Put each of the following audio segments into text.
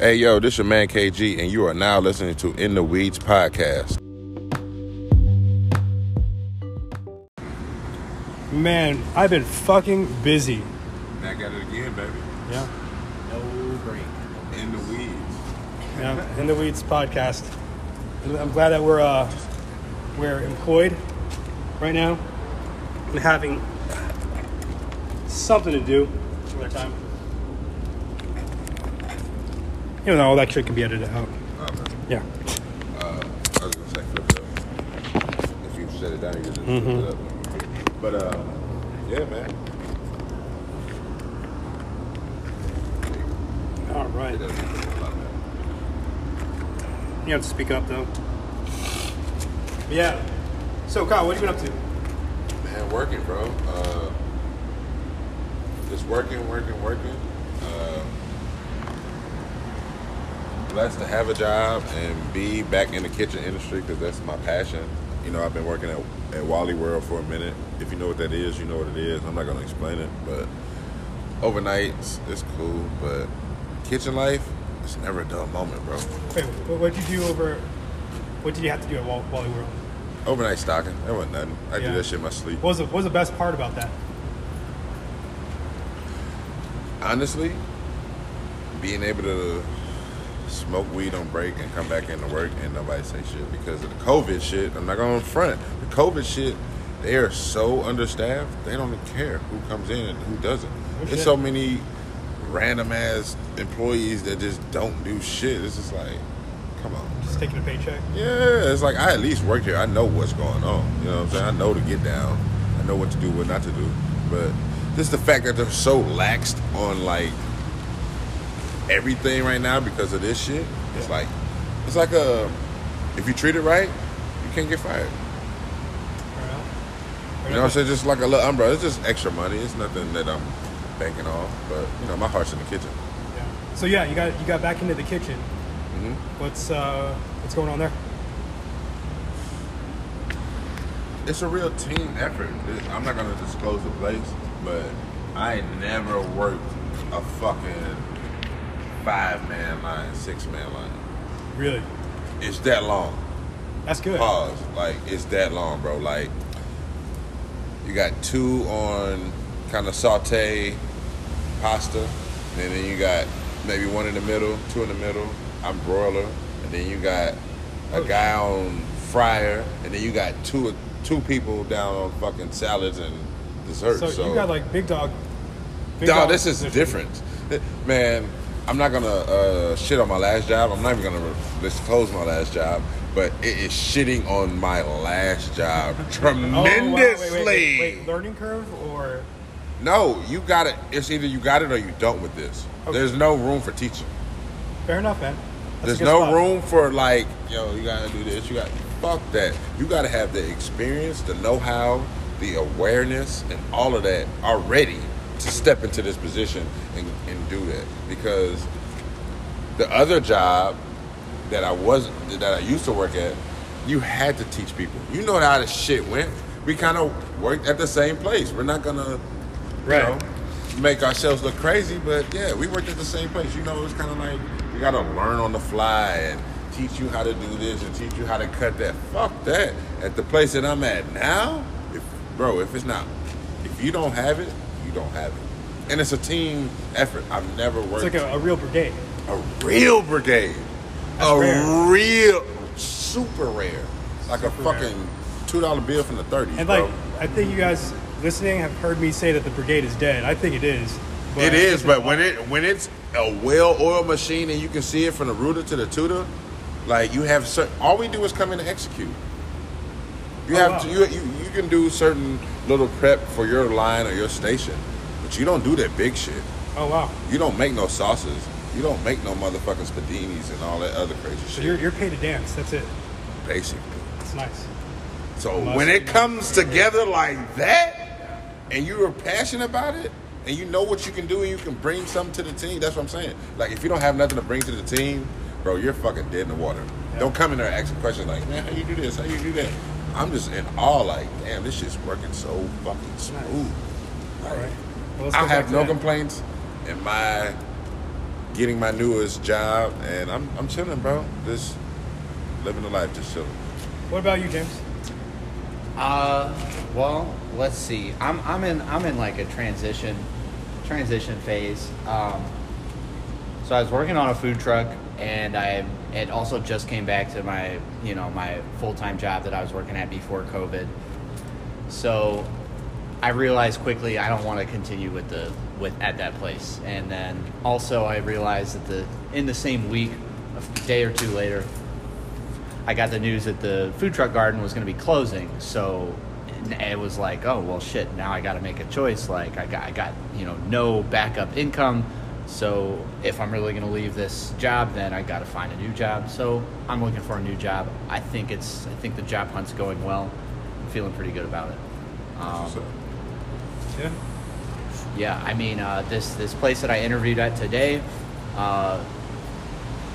Hey, yo, this is your man KG, and you are now listening to In the Weeds podcast. Man, I've been fucking busy. Back at it again, baby. Yeah. No break. In the Weeds. Yeah. In the Weeds podcast. I'm glad that we're uh, we're employed right now and having something to do with our time. You know, all that shit can be edited out. Okay. Yeah. Uh, I was gonna say flip it up. If you set it down, you can just flip it up. But uh, yeah, man. All right. It doesn't flip it up, man. You have to speak up though. Yeah. So, Kyle, what have you been up to? Man, working, bro. Uh, just working, working, working. Uh, blessed to have a job and be back in the kitchen industry because that's my passion. You know, I've been working at, at Wally World for a minute. If you know what that is, you know what it is. I'm not going to explain it, but overnights, it's cool. But kitchen life, it's never a dull moment, bro. Wait, what did you do over? What did you have to do at Wall- Wally World? Overnight stocking, that wasn't nothing. I Yeah. do that shit in my sleep. What was the, what was the best part about that? honestly, being able to smoke weed on break and come back into work and nobody say shit because of the COVID shit. I'm not going to front. The COVID shit, they are so understaffed. They don't care who comes in and who doesn't. Oh, There's so many random ass employees that just don't do shit. It's just like, come on. Just taking a paycheck. Yeah, it's like I at least work here. I know what's going on. You know what I'm saying? I know to get down. I know what to do, what not to do. But just the fact that they're so laxed on like everything right now because of this shit. It's like it's like a if you treat it right, you can't get fired. Fair enough. Fair You know what I'm saying? Just like a little umbrella. It's just extra money. It's nothing that I'm banking off. But you know, my heart's in the kitchen. Yeah. So yeah, you got you got back into the kitchen. Mm-hmm. What's uh what's going on there? it's a real team effort. I'm not gonna disclose the place, but I never worked a fucking five man line, six man line. Really? It's that long. That's good. Pause. Like it's that long, bro. Like you got two on kind of saute pasta, and then you got maybe one in the middle, two in the middle. I'm broiler, and then you got a Oh, guy on fryer, and then you got two two people down on fucking salads and desserts. so, So, you got like big dog. Big Dog, dog this is different. Man, I'm not gonna uh, shit on my last job. I'm not even gonna disclose my last job, but it is shitting on my last job Oh, wow. tremendously. Wait, wait, wait, wait, learning curve or No, you got it. It's either you got it or you don't with this. Okay. There's no room for teaching. fair enough, man. That's There's no spot. room for like, yo, you gotta do this. You got fuck that. You gotta have the experience, the know-how, the awareness, and all of that already to step into this position and, and do that. Because the other job that I was that I used to work at, you had to teach people. You know how the shit went. We kind of worked at the same place. We're not gonna, Right. you know, make ourselves look crazy, but yeah, we worked at the same place. You know, it's kind of like you gotta learn on the fly and teach you how to do this and teach you how to cut that. Fuck that. At the place that I'm at now, if bro, if it's not, if you don't have it, you don't have it. And it's a team effort. I've never worked It's like a, a real brigade. a real brigade. That's a rare. real super rare. Like a Super rare. fucking two dollar bill from the thirties, And bro. like, I think you guys listening have heard me say that the brigade is dead. I think it is. but it is, but when it when it's a well-oiled machine and you can see it from the rooter to the tutor, like you have certain. All we do is come in and execute. You Oh, have wow. to, you, you you can do certain little prep for your line or your station, but you don't do that big shit. Oh wow. You don't make no sauces. You don't make no motherfucking spadinis and all that other crazy shit. So you're you're paid to dance. That's it. basically. It's nice. So Must when it comes together like that, and you are passionate about it, and you know what you can do, and you can bring something to the team, that's what I'm saying. Like if you don't have nothing to bring to the team, bro, you're fucking dead in the water. Yeah. Don't come in there asking questions like, man, how you do this? How you do that? I'm just in awe, like, damn, this shit's working so fucking smooth. All right. Well, I have no that. complaints in my getting my newest job, and I'm I'm chilling, bro. Just living the life, just chilling. What about you, James? Uh, well, let's see. I'm I'm in I'm in like a transition transition phase. Um, so I was working on a food truck, and I it also just came back to my you know my full time job that I was working at before COVID. So I realized quickly I don't want to continue with the with at that place, and then also I realized that the in the same week, a day or two later, I got the news that the food truck garden was going to be closing. So it was like, oh well, shit. Now I got to make a choice. Like I got, I got you know no backup income. So if I'm really going to leave this job, then I got to find a new job. So I'm looking for a new job. I think it's, I think the job hunt's going well. I'm feeling pretty good about it. Um, Yeah. yeah, I mean, uh, this this place that I interviewed at today, uh,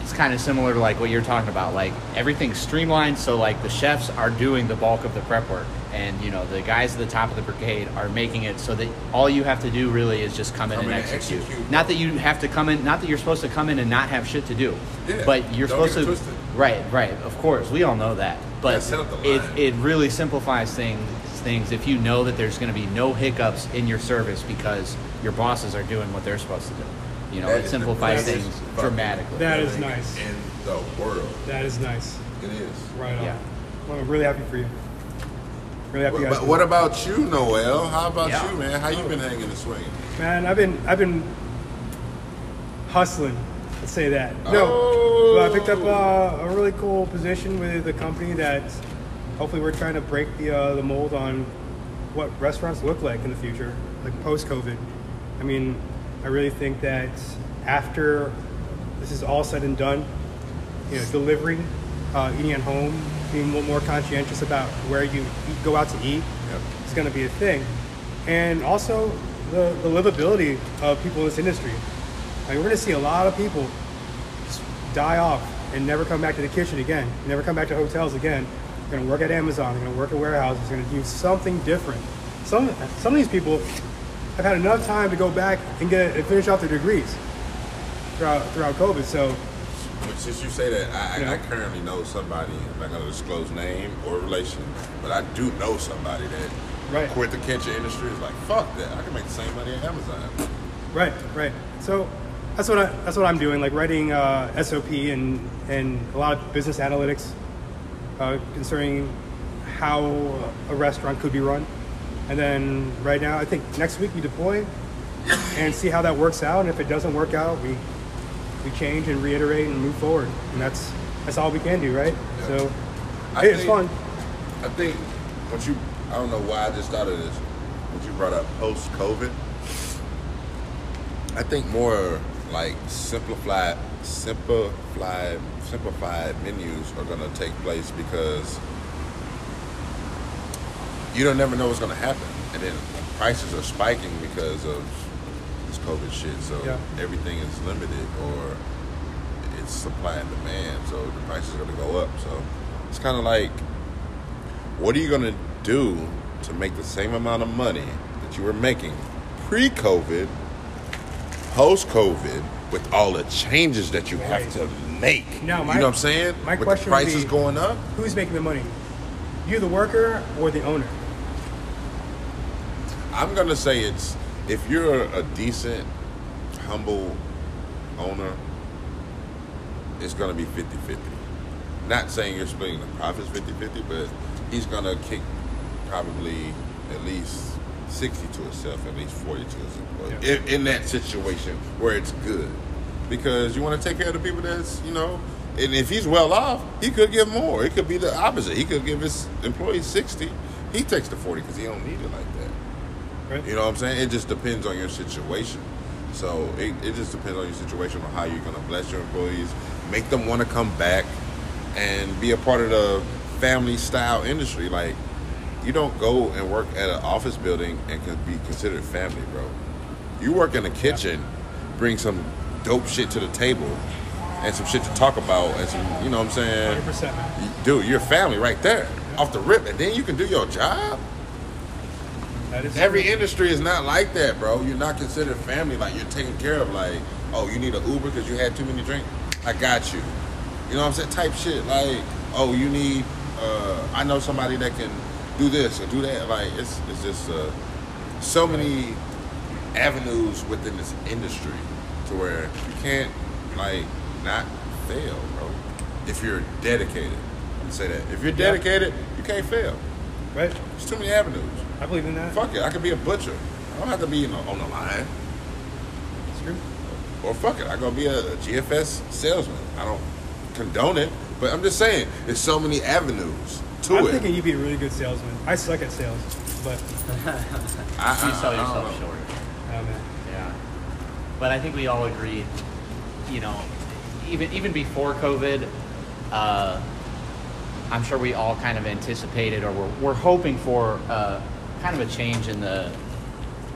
it's kind of similar to like what you're talking about. Like everything's streamlined, so like the chefs are doing the bulk of the prep work, and you know the guys at the top of the brigade are making it so that all you have to do really is just come in Come and in execute. execute. Not that you have to come in, not that you're supposed to come in and not have shit to do, Yeah, but you're supposed to. twisted. Right, right. Of course, we all know that, but Yeah, set up the it it really simplifies things things if you know that there's going to be no hiccups in your service because your bosses are doing what they're supposed to do. You know, That it is simplifies the things fucking dramatically. That is feeling nice. In the world, That is nice. it is. Right on. Yeah. Well, I'm really happy for you. Really happy. you But, guys but what about you, Noel? How about Yeah. you, man? How you been hanging and swinging? Man, I've been I've been hustling. Let's say that. No, Oh. but I picked up uh, a really cool position with a company that hopefully we're trying to break the uh, the mold on what restaurants look like in the future, like post COVID. I mean, I really think that after this is all said and done, you know, delivery, uh, eating at home, being more, more conscientious about where you eat, go out to eat, Yep. is going to be a thing. And also the, the livability of people in this industry. I mean, we're going to see a lot of people die off and never come back to the kitchen again, never come back to hotels again. They're going to work at Amazon, they're going to work at warehouses, they're going to do something different. Some, some of these people have had enough time to go back and get and finish off their degrees throughout, throughout COVID. So, But since you say that, I, I, I currently know somebody. I'm not gonna disclose name or relation, but I do know somebody that Right. quit the kitchen industry. Is like, fuck that. I can make the same money at Amazon. Right, right. So that's what I, that's what I'm doing, like writing uh, SOP and and a lot of business analytics uh, concerning how a restaurant could be run. And then right now, I think next week we deploy and see how that works out. And if it doesn't work out, we we change and reiterate and move forward. And that's that's all we can do, right? Yeah. So I it's think- fun. I think what you, I don't know why I just thought of this. What you brought up post COVID, I think more like simplified, simplified, simplified menus are gonna take place because you don't never know what's gonna happen, and then prices are spiking because of this COVID shit. So Yeah. everything is limited or it's supply and demand, so the prices are gonna go up. So it's kind of like, what are you gonna do to make the same amount of money that you were making pre-COVID, post-COVID, with all the changes that you have to make? My- you know what I'm saying? my with question the prices be- going up. Who's making the money? You, the worker, or the owner? I'm gonna say it's if you're a decent, humble owner, it's gonna be 50-50. Not saying you're splitting the profits 50-50, but he's gonna kick probably at least 60 to himself, at least 40 to his employee. Yeah. In, in that situation where it's good. Because you want to take care of the people that's, you know, and if he's well off, he could give more. It could be the opposite. He could give his employees 60. He takes the 40 because he don't need it like that. Right? You know what I'm saying? It just depends on your situation. So it, it just depends on your situation on how you're gonna bless your employees, make them want to come back, and be a part of the family style industry. Like you don't go and work at an office building and can be considered family, bro. You work in the kitchen, bring some dope shit to the table, and some shit to talk about, and some, you know what I'm saying? 100%. You- Dude, you're family right there, off the rip, and then you can do your job. Every true. industry is not like that, bro. You're not considered family. Like you're taken care of. Like, oh, you need an Uber because you had too many drinks. I got you. You know what I'm saying? Type shit. Like, oh, you need. Uh, I know somebody that can do this or do that. Like, it's it's just uh, so many avenues within this industry to where you can't like not fail, bro. If you're dedicated, Let me say that. If you're Yeah. dedicated, you can't fail. right. There's too many avenues. I believe in that. Fuck it, I could be a butcher. I don't have to be in the, on the line. It's true. Or fuck it, I go be a, a GFS salesman. I don't condone it, but I'm just saying, there's so many avenues to it. I'm thinking you'd be a really good salesman. I suck at sales, but I, You sell I don't yourself know. short. oh man. But I think we all agreed. You know, even even before COVID, uh, I'm sure we all kind of anticipated or we're, we're hoping for uh, kind of a change in the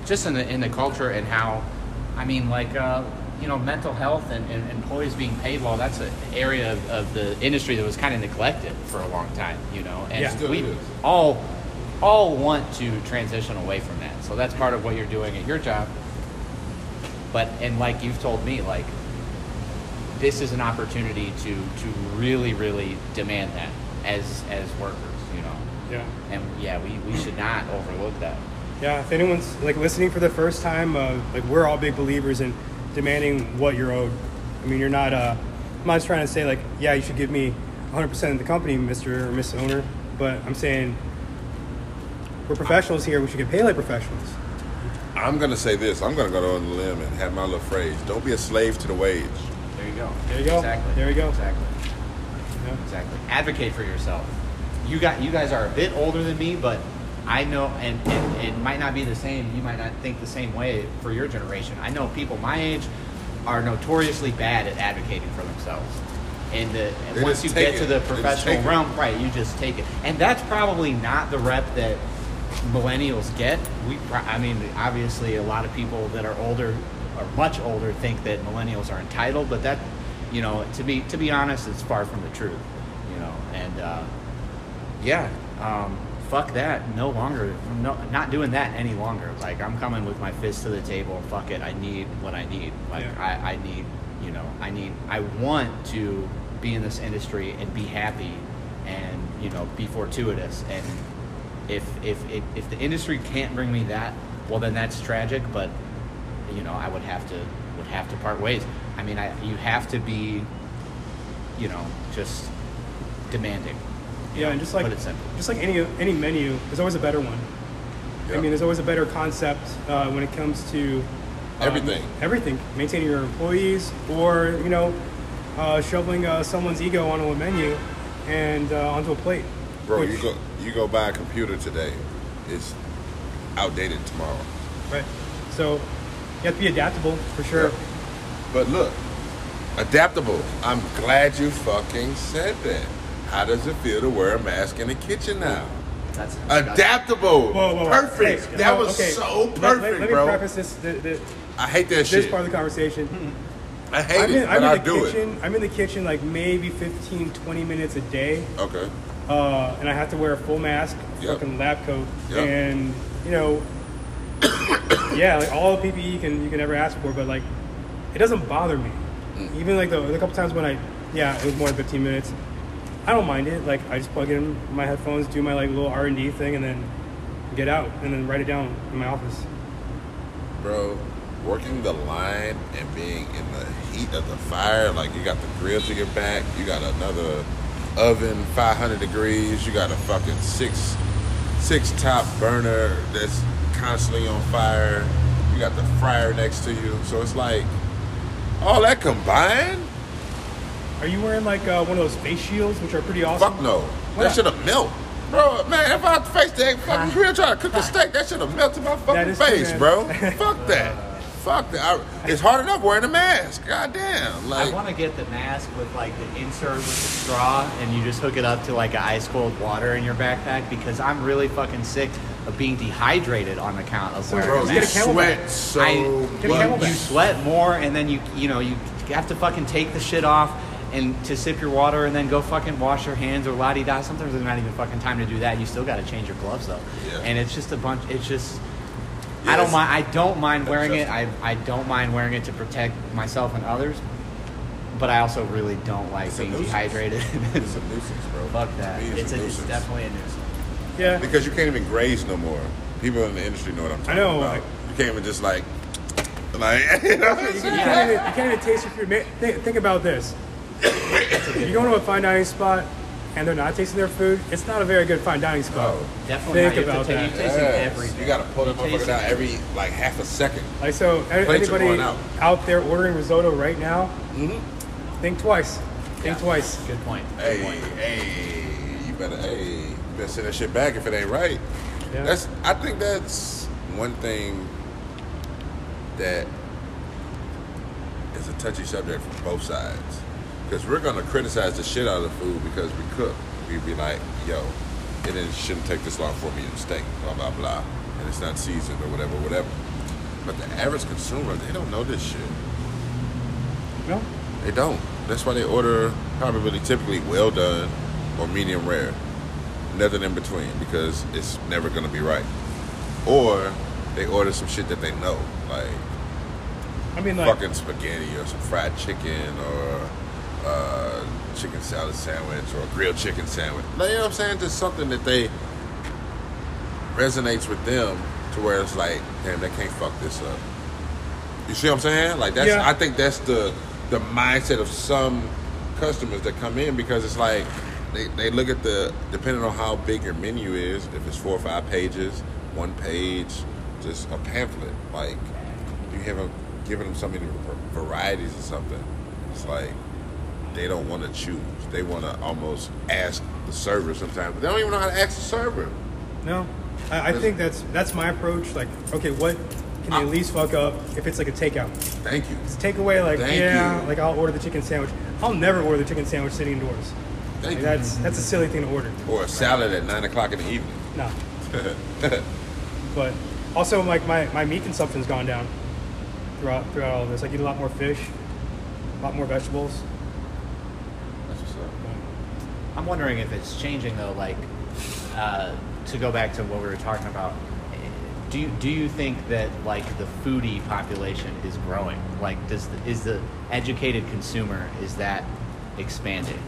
just in the in the culture and how. I mean, like uh, you know, mental health and, and employees being paid well. That's an area of, of the industry that was kind of neglected for a long time. You know, and Yeah. We is. all all want to transition away from that. So that's part of what you're doing at your job. But and like you've told me, like this is an opportunity to to really really demand that as as workers, you know. Yeah. And yeah, we, we should not overlook that. Yeah, if anyone's like listening for the first time, uh, like we're all big believers in demanding what you're owed. I mean, you're not. Uh, I'm not just trying to say like, yeah, you should give me 100% of the company, Mr. or Miss Owner. But I'm saying we're professionals here. We should get paid like professionals. I'm gonna say this. I'm gonna go on the limb and have my little phrase. Don't be a slave to the wage. There you go. There you go. Exactly. There you go. Exactly. Yeah. Exactly. Advocate for yourself. You got you guys are a bit older than me, but I know and, and it might not be the same. You might not think the same way for your generation. I know people my age are notoriously bad at advocating for themselves. And uh, the, They once you take get to the professional realm, right, you just take it. And that's probably not the rep that millennials get. We, I mean, obviously, a lot of people that are older or much older think that millennials are entitled, but that, you know, to be to be honest, it's far from the truth. You know, and uh, yeah, um, fuck that. No longer, no, not doing that any longer. Like I'm coming with my fist to the table. Fuck it. I need what I need. Like Yeah. I, I need, you know, I need. I want to be in this industry and be happy, and you know, be fortuitous. And if if if, if the industry can't bring me that, well, then that's tragic. But you know, I would have to would have to part ways. I mean, I you have to be, you know, just demanding. Yeah, know, and just like put it simple. just like any any menu, there's always a better one. I mean, there's always a better concept uh, when it comes to um, Everything. everything, maintaining your employees, or you know, uh, shoveling uh, someone's ego onto a menu and uh, onto a plate. Bro, Which- you go you go buy a computer today, it's outdated tomorrow. right. So you have to be adaptable for sure. Yeah. But look, adaptable. I'm glad you fucking said that. How does it feel to wear a mask in the kitchen now? That's Adaptable. Whoa, whoa, whoa. Perfect. Hey, that oh, was okay. so Let- perfect, let, let me bro. preface this the, the, I hate that this shit. part of the conversation. I hate I'm it, in, but I'm I in the do kitchen. I'm in the kitchen like maybe 15, 20 minutes a day. Okay. Uh, and I have to wear a full mask, Yep. fucking lab coat, Yep. and you know, yeah, like all the PPE you can you can ever ask for, but like it doesn't bother me. Mm. Even like the, the couple times when I, yeah, it was more than 15 minutes. I don't mind it. Like I just plug in my headphones, do my like little R and D thing, and then get out and then write it down in my office. Bro, working the line and being in the heat of the fire, like you got the grill to your back, you got another oven, 500 degrees, you got a fucking six six top burner that's constantly on fire, you got the fryer next to you, so it's like all that combined. Are you wearing like uh, one of those face shields, which are pretty awesome? Fuck no, Why that not? should have melted. Bro, man, if I face that fucking grill trying to cook a steak, that should have melted my fucking is true, face, bro. Fuck that. Fuck that. I, it's hard enough wearing a mask. God damn. Like, I want to get the mask with like the insert with the straw, and you just hook it up to like a ice cold water in your backpack because I'm really fucking sick of being dehydrated on account of wearing bro, a Just you sweat so I, you sweat more, and then you you know you have to fucking take the shit off and to sip your water, and then go fucking wash your hands or la di da. Sometimes there's not even fucking time to do that. You still got to change your gloves though, Yeah. and it's just a bunch. It's just I don't mind. I don't mind wearing it. I, I don't mind wearing it to protect myself and others. But I also really don't like It's being dehydrated. It's a nuisance, bro. Fuck that. To me, It's, a, it's definitely a nuisance. Yeah. because you can't even graze no more. People in the industry know what I'm talking know, about. like- you can't even just like, like you know what I'm You saying? can't, even, you can't even taste your food. Think, think about this. you go to a fine dining spot and they're not tasting their food, it's not a very good fine dining spot. Oh. Definitely Think not. About to that. you Yes. You gotta pull that You're motherfucker out every like half a second. Like so, Plates anybody out. out. there ordering risotto right now, Mm-hmm. think twice. Think Yeah. twice. Good point. Good Hey, point. hey, you better, hey, you better send that shit back if it ain't right. Yeah. That's, I think that's one thing that is a touchy subject from both sides. Because we're gonna criticize the shit out of the food because we cook. We'd be like, yo, it shouldn't take this long for me to steak, blah, blah, blah. And it's not seasoned or whatever, whatever. But the average consumer, they don't know this shit. No? They don't. That's why they order probably typically well done or medium rare. Nothing in between because it's never gonna be right. Or they order some shit that they know, like I mean, like, fucking spaghetti or some fried chicken or uh, chicken salad sandwich or a grilled chicken sandwich. Like, you know what I'm saying? Just something that they resonates with them to where it's like, damn, they can't fuck this up. You see what I'm saying? Like that's Yeah. I think that's the the mindset of some customers that come in because it's like they, they look at the depending on how big your menu is, if it's four or five pages, one page, just a pamphlet. Like you haven't given them so many varieties or something. It's like they don't want to choose. They want to almost ask the server sometimes, but they don't even know how to ask the server. no. I, I think that's that's my approach. Like, okay, what can they ah. at least fuck up if it's like a takeout? Thank you. It's takeaway, like, Thank yeah, you. like I'll order the chicken sandwich. I'll never order the chicken sandwich sitting indoors. Thank Like, you. that's that's a silly thing to order. or a salad at nine o'clock in the evening. No. but also, like my, my meat consumption's gone down throughout throughout all of this. I eat a lot more fish, a lot more vegetables. That's what's up. I'm wondering if it's changing though. Like uh, to go back to what we were talking about. eh, Do you, do you think that like the foodie population is growing? Like, does the, is the educated consumer is that expanding?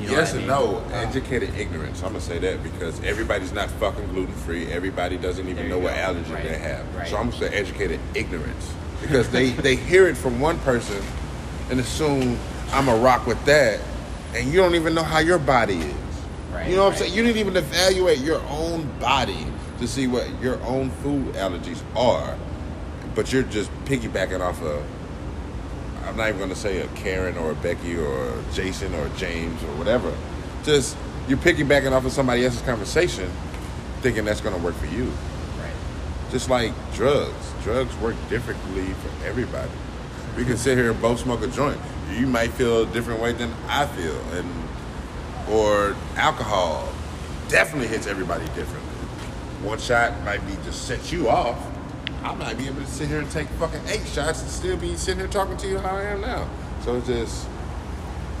You know yes what I and mean? no. Educated ignorance. I'm gonna say that because everybody's not fucking gluten free. Everybody doesn't even know you what go. allergy Right, they have. right. So I'm gonna say educated ignorance because they they hear it from one person and assume I'm a rock with that, and you don't even know how your body is. Right, you know what I'm saying? You didn't even evaluate your own body to see what your own food allergies are, but you're just piggybacking off of I'm not even going to say a Karen or a Becky or a Jason or a James or whatever. Just you're piggybacking off of somebody else's conversation, thinking that's going to work for you. Right. Just like drugs, drugs work differently for everybody. We can sit here and both smoke a joint. You might feel a different way than I feel, and or alcohol definitely hits everybody differently. One shot might be just set you off. I might be able to sit here and take fucking eight shots and still be sitting here talking to you how I am now. So it's just,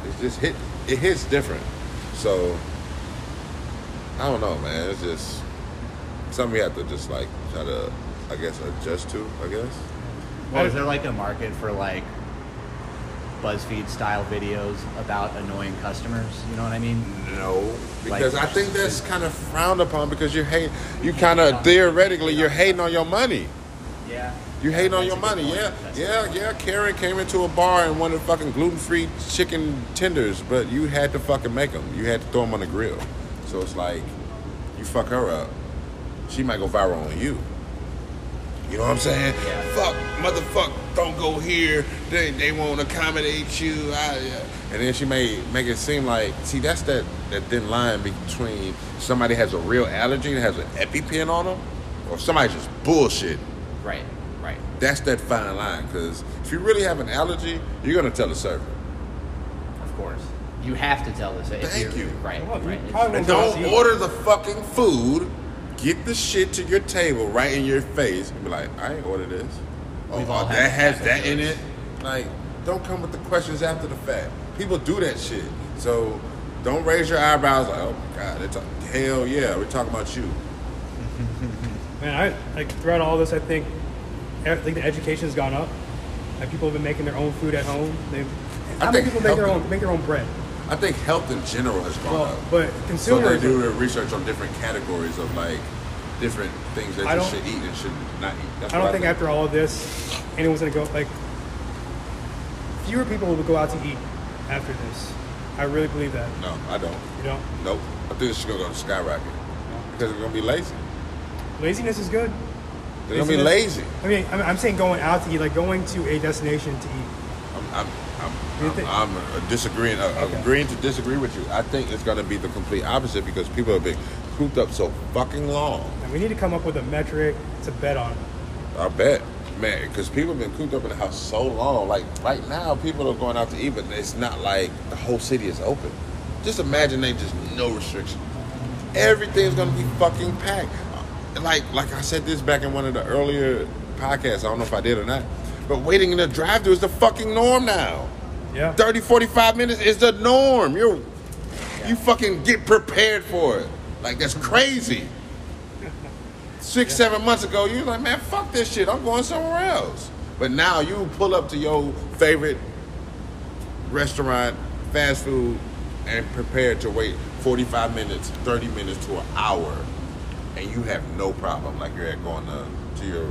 it's just hit. It hits different. So I don't know, man. It's just something we have to just like try to, I guess, adjust to. I guess. Well, is there like a market for like BuzzFeed style videos about annoying customers? You know what I mean? No, because Like- I think that's kind of frowned upon because you're hate. You kind of theoretically you're hating on your money. Yeah. You hating on your money, yeah, That's yeah, yeah. Karen came into a bar and wanted fucking gluten-free chicken tenders, but you had to fucking make them. You had to throw them on the grill. So it's like, you fuck her up, she might go viral on you. You know what I'm saying? Yeah. Fuck, motherfuck, don't go here. They, they won't accommodate you. I, yeah. And then she may make it seem like, see, that's that, that thin line between somebody has a real allergy and has an EpiPen on them, or somebody just bullshit. Right. Right. That's that fine line because if you really have an allergy, you're gonna tell the server. Of course. You have to tell this. if Thank you're- Right. Well, right. Probably And don't order the fucking food. Get the shit to your table right in your face and be like, I ain't order this. Oh, oh, that has that that in it. Like, don't come with the questions after the fact. People do that shit. So don't raise your eyebrows like, oh my god, it's hell yeah, we're talking about you. Man, I like throughout all this, I think, I think the education's gone up. Like people have been making their own food at home. They, I how many think people make their own make their own bread? I think health in general has gone Well, up. but So they consumers, do their research on different categories of like different things that I you should eat and should not eat. That's I don't what think after all of this, anyone's gonna go like. Fewer people will go out to eat after this. I really believe that. No, I don't. You know, Nope. I think it's gonna go to skyrocket because we're gonna be lazy. laziness is good. They're gonna be lazy. I mean, I'm, I'm saying going out to eat, like going to a destination to eat. I'm, I'm, I'm, I'm, uh, disagreeing, uh, Okay. agreeing to disagree with you. I think it's gonna be the complete opposite because people have been cooped up so fucking long. And we need to come up with a metric to bet on. I bet, man, because people have been cooped up in the house so long. Like right now, people are going out to eat, but it's not like the whole city is open. Just imagine they just no restriction. Everything's gonna be fucking packed. Like, like I said this back in one of the earlier podcasts. I don't know if I did or not, but waiting in the drive-thru is the fucking norm now. Yeah. 30, 45 minutes is the norm. You're, you fucking get prepared for it. Like that's crazy. Six, seven months ago, you was like, man, fuck this shit. I'm going somewhere else. But now you pull up to your favorite restaurant, fast food, and prepare to wait 45 minutes, 30 minutes to an hour, and you have no problem like you're at going to, to your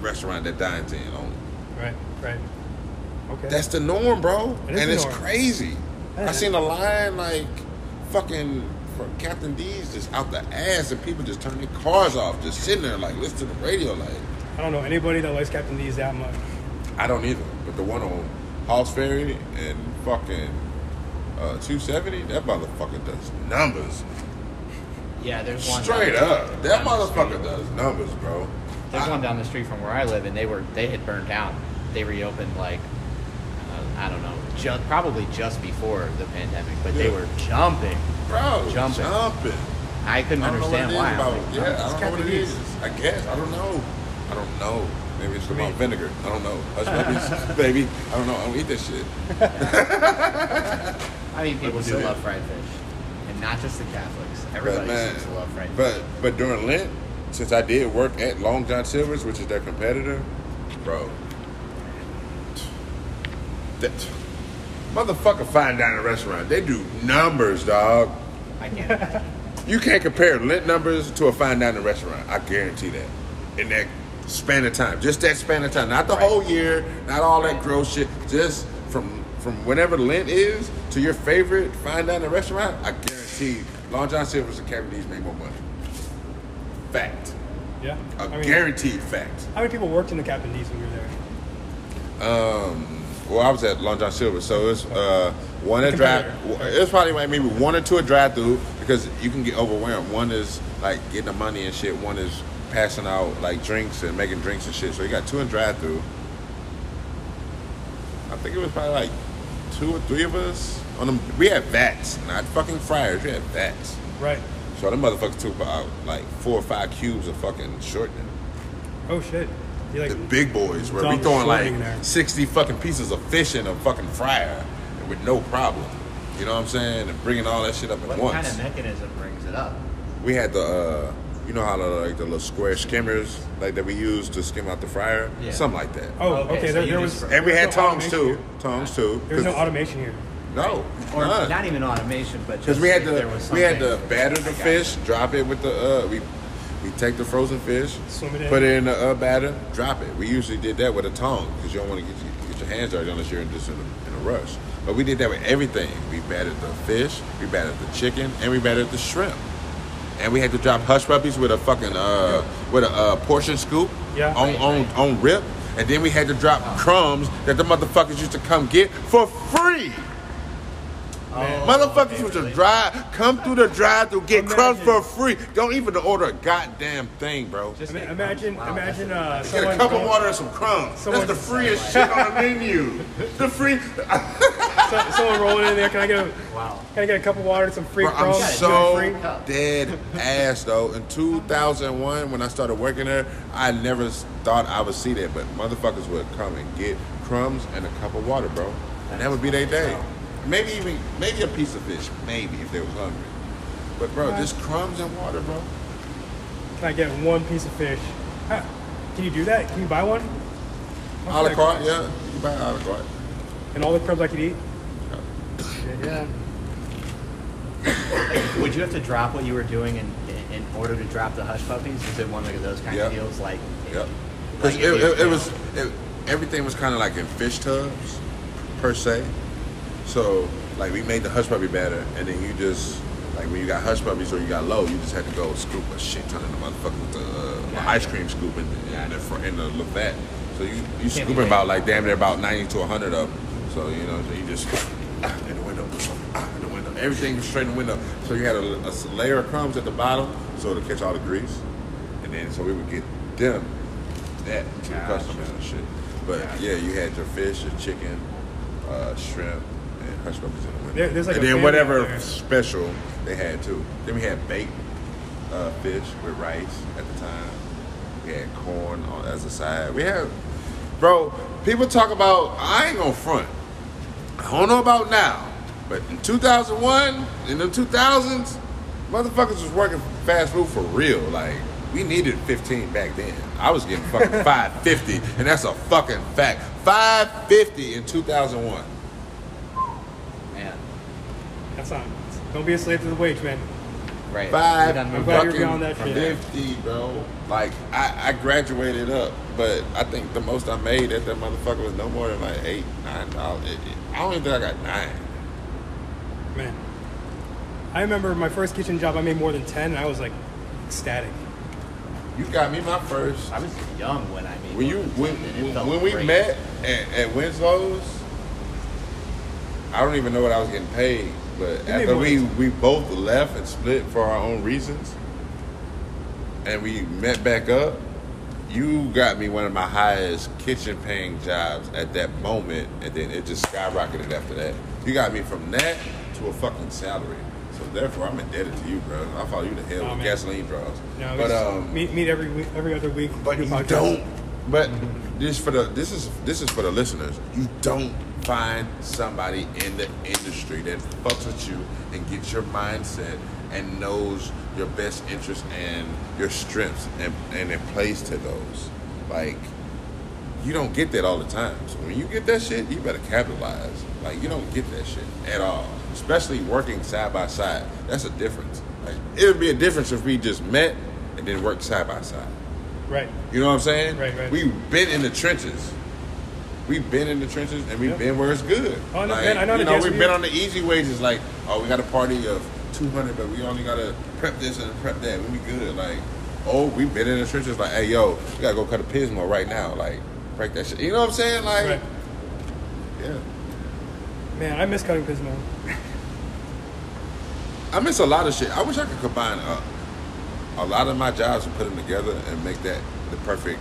restaurant that dines in on. Right. Right. Okay. That's the norm, bro. It is and it's norm. crazy. I seen a line like fucking from Captain D's just out the ass, and people just turning their cars off, just sitting there like listen to the radio. Like I don't know anybody that likes Captain D's that much. I don't either, but the one on Hall's Ferry and fucking uh, 270, that motherfucker does numbers. Yeah, there's one Straight down- up, that down motherfucker does numbers, bro. There's I- one down the street from where I live, and they were they had burned down. They reopened like I don't know, just probably just before the pandemic, but they were jumping. bro, Jumping. jumping. I couldn't I understand why. it is I'm about- like, yeah, "Oh, I don't know what it D's." is. I guess I don't know. I don't know. Maybe it's about vinegar. I don't know. Hush baby. I don't know. I don't eat that shit. I mean, people do love fried fish, and not just the Catholics. Everybody man, seems to love fried fish. but but during Lent, since I did work at Long John Silver's, which is their competitor, bro, that motherfucker fine dining restaurant, they do numbers, dog. I can't. You can't compare Lent numbers to a fine dining restaurant. I guarantee that. In that span of time, just that span of time, not the whole year, not all that gross shit. Just from from whenever Lent is to your favorite fine dining restaurant, I guarantee Long John Silver's and Captain D's make more money. Fact. Yeah. A I mean, guaranteed fact. How many people worked in the Captain D's when you were there? Um, well, I was at Long John Silver, so it's uh, one drive. Competitor. It's probably like maybe one or two at drive through because you can get overwhelmed. One is like getting the money and shit. One is passing out like drinks and making drinks and shit. So you got two in drive through. I think it was probably like two or three of us on them. We had vats, not fucking fryers. We had vats. Right. So them motherfuckers took about like four or five cubes of fucking shortening. Oh shit. You like the big boys where we throwing like there. 60 fucking pieces of fish in a fucking fryer with no problem. You know what I'm saying? And bringing all that shit up at what once. What kind of mechanism brings it up? we had the, uh, you know how the, like the little square skimmers like that we use to skim out the fryer? Yeah. Something like that. Oh, Okay, okay. so there, there was. And we had was no tongs too. here. Tongs too. There was no 'Cause- automation here. No. Or none. not even automation, but just Because we had if to we had to batter the fish, you. drop it with the uh we we take the frozen fish, Swim it in. put it in the uh, batter, drop it. We usually did that with a tongue because you don't want to get your, get your hands dirty unless you're just in a, in a rush. But we did that with everything. We battered the fish, we battered the chicken, and we battered the shrimp. And we had to drop hush puppies with a fucking uh with a uh, portion scoop Yeah. on Right, on right. on rip. And then we had to drop crumbs that the motherfuckers used to come get for free. Oh, Motherfuckers okay, used really? to drive, come through the drive to get crumbs for free. Don't even order a goddamn thing, bro. Just Ima- get Imagine. Wow, imagine that's uh, Get a cup of water and some crumbs. That's the freest shit on the menu. The free. so- someone rolling in there. Can I get a, a- Wow. can I get a cup of water and some free Bro, I'm crumbs? so Free? dead ass though. In 2001, when I started working there, I never s- thought I would see that, but motherfuckers would come and get crumbs and a cup of water, bro, and that would be their day. Maybe even maybe a piece of fish, maybe if they was hungry. But bro, just crumbs and water, bro. Can I get one piece of fish? Huh. Can you do that? Can you buy one? How A much la carte, yeah. You can buy a la carte. And all the crumbs I could eat? Yeah. Would you have to drop what you were doing in, in order to drop the hush puppies? Is it one of those kind of deals? Like, Yep. like Because if it, it, it was it, everything was kind of like in fish tubs, per se. So like we made the hush puppy batter, and then you just like when you got hush puppies or you got low, you just had to go scoop a shit ton of the motherfucker with the uh, ice cream scoop in, the- in the front in the Levette. So you you scooping about like damn near about ninety to hundred of them. So you know so you just ah, in the window, ah, in the window, everything was straight in the window. So you had a, a layer of crumbs at the bottom, so to catch all the grease, and then so we would get them that to the customers and shit. But yeah, you had your fish, your chicken, uh, shrimp, and hush puppies in the window. There- there's like and then whatever special they had too. Then we had baked uh, fish with rice at the time. We had corn on, as a side. We had, bro. People talk about. I ain't gonna front. I don't know about now, but in 2001, in the 2000s, motherfuckers was working fast food for real. Like we needed 15 back then. I was getting fucking 550, and that's a fucking fact. 550 in 2001. Man, That's not. Don't be a slave to the wage, man. right? Five I'm glad you're beyond that fucking shit. 50, bro. Like I, I graduated up, but I think the most I made at that motherfucker was no more than like eight, nine dollars. It- it- I don't even think I got nine. Man. I remember my first kitchen job, I made more than 10, and I was like ecstatic. You got me my first. I was young when I made. When you when, when, when we met at, at Winslow's, I don't even know what I was getting paid. But made after we we both left and split for our own reasons, and we met back up, you got me one of my highest kitchen paying jobs at that moment, and then it just skyrocketed after that. You got me from that to a fucking salary. So therefore, I'm indebted to you, bro. I follow you to hell Oh, with man. gasoline draws. No, but um, meet, meet every week, every other week. but you podcasts. don't. But this for the this is this is for the listeners. You don't find somebody in the industry that fucks with you and gets your mindset and knows your best interests and your strengths and and it plays to those. Like you don't get that all the time. So when you get that shit, you better capitalize. Like you don't get that shit at all. Especially working side by side. That's a difference. Like it would be a difference if we just met and then worked side by side. Right. You know what I'm saying? Right, right. We've been in the trenches. We've been in the trenches and we've been where it's good. Oh, I like, man, I know You know, we've been on the easy wages. Like, oh, we got a party of 200, but we only got to prep this and prep that. We be good. Like, oh, we've been in the trenches. Like, hey, yo, we got to go cut a pismo right now. Like, break that shit. You know what I'm saying? Like, Right. yeah. Man, I miss cutting pismo. I miss a lot of shit. I wish I could combine uh, a lot of my jobs and put them together and make that the perfect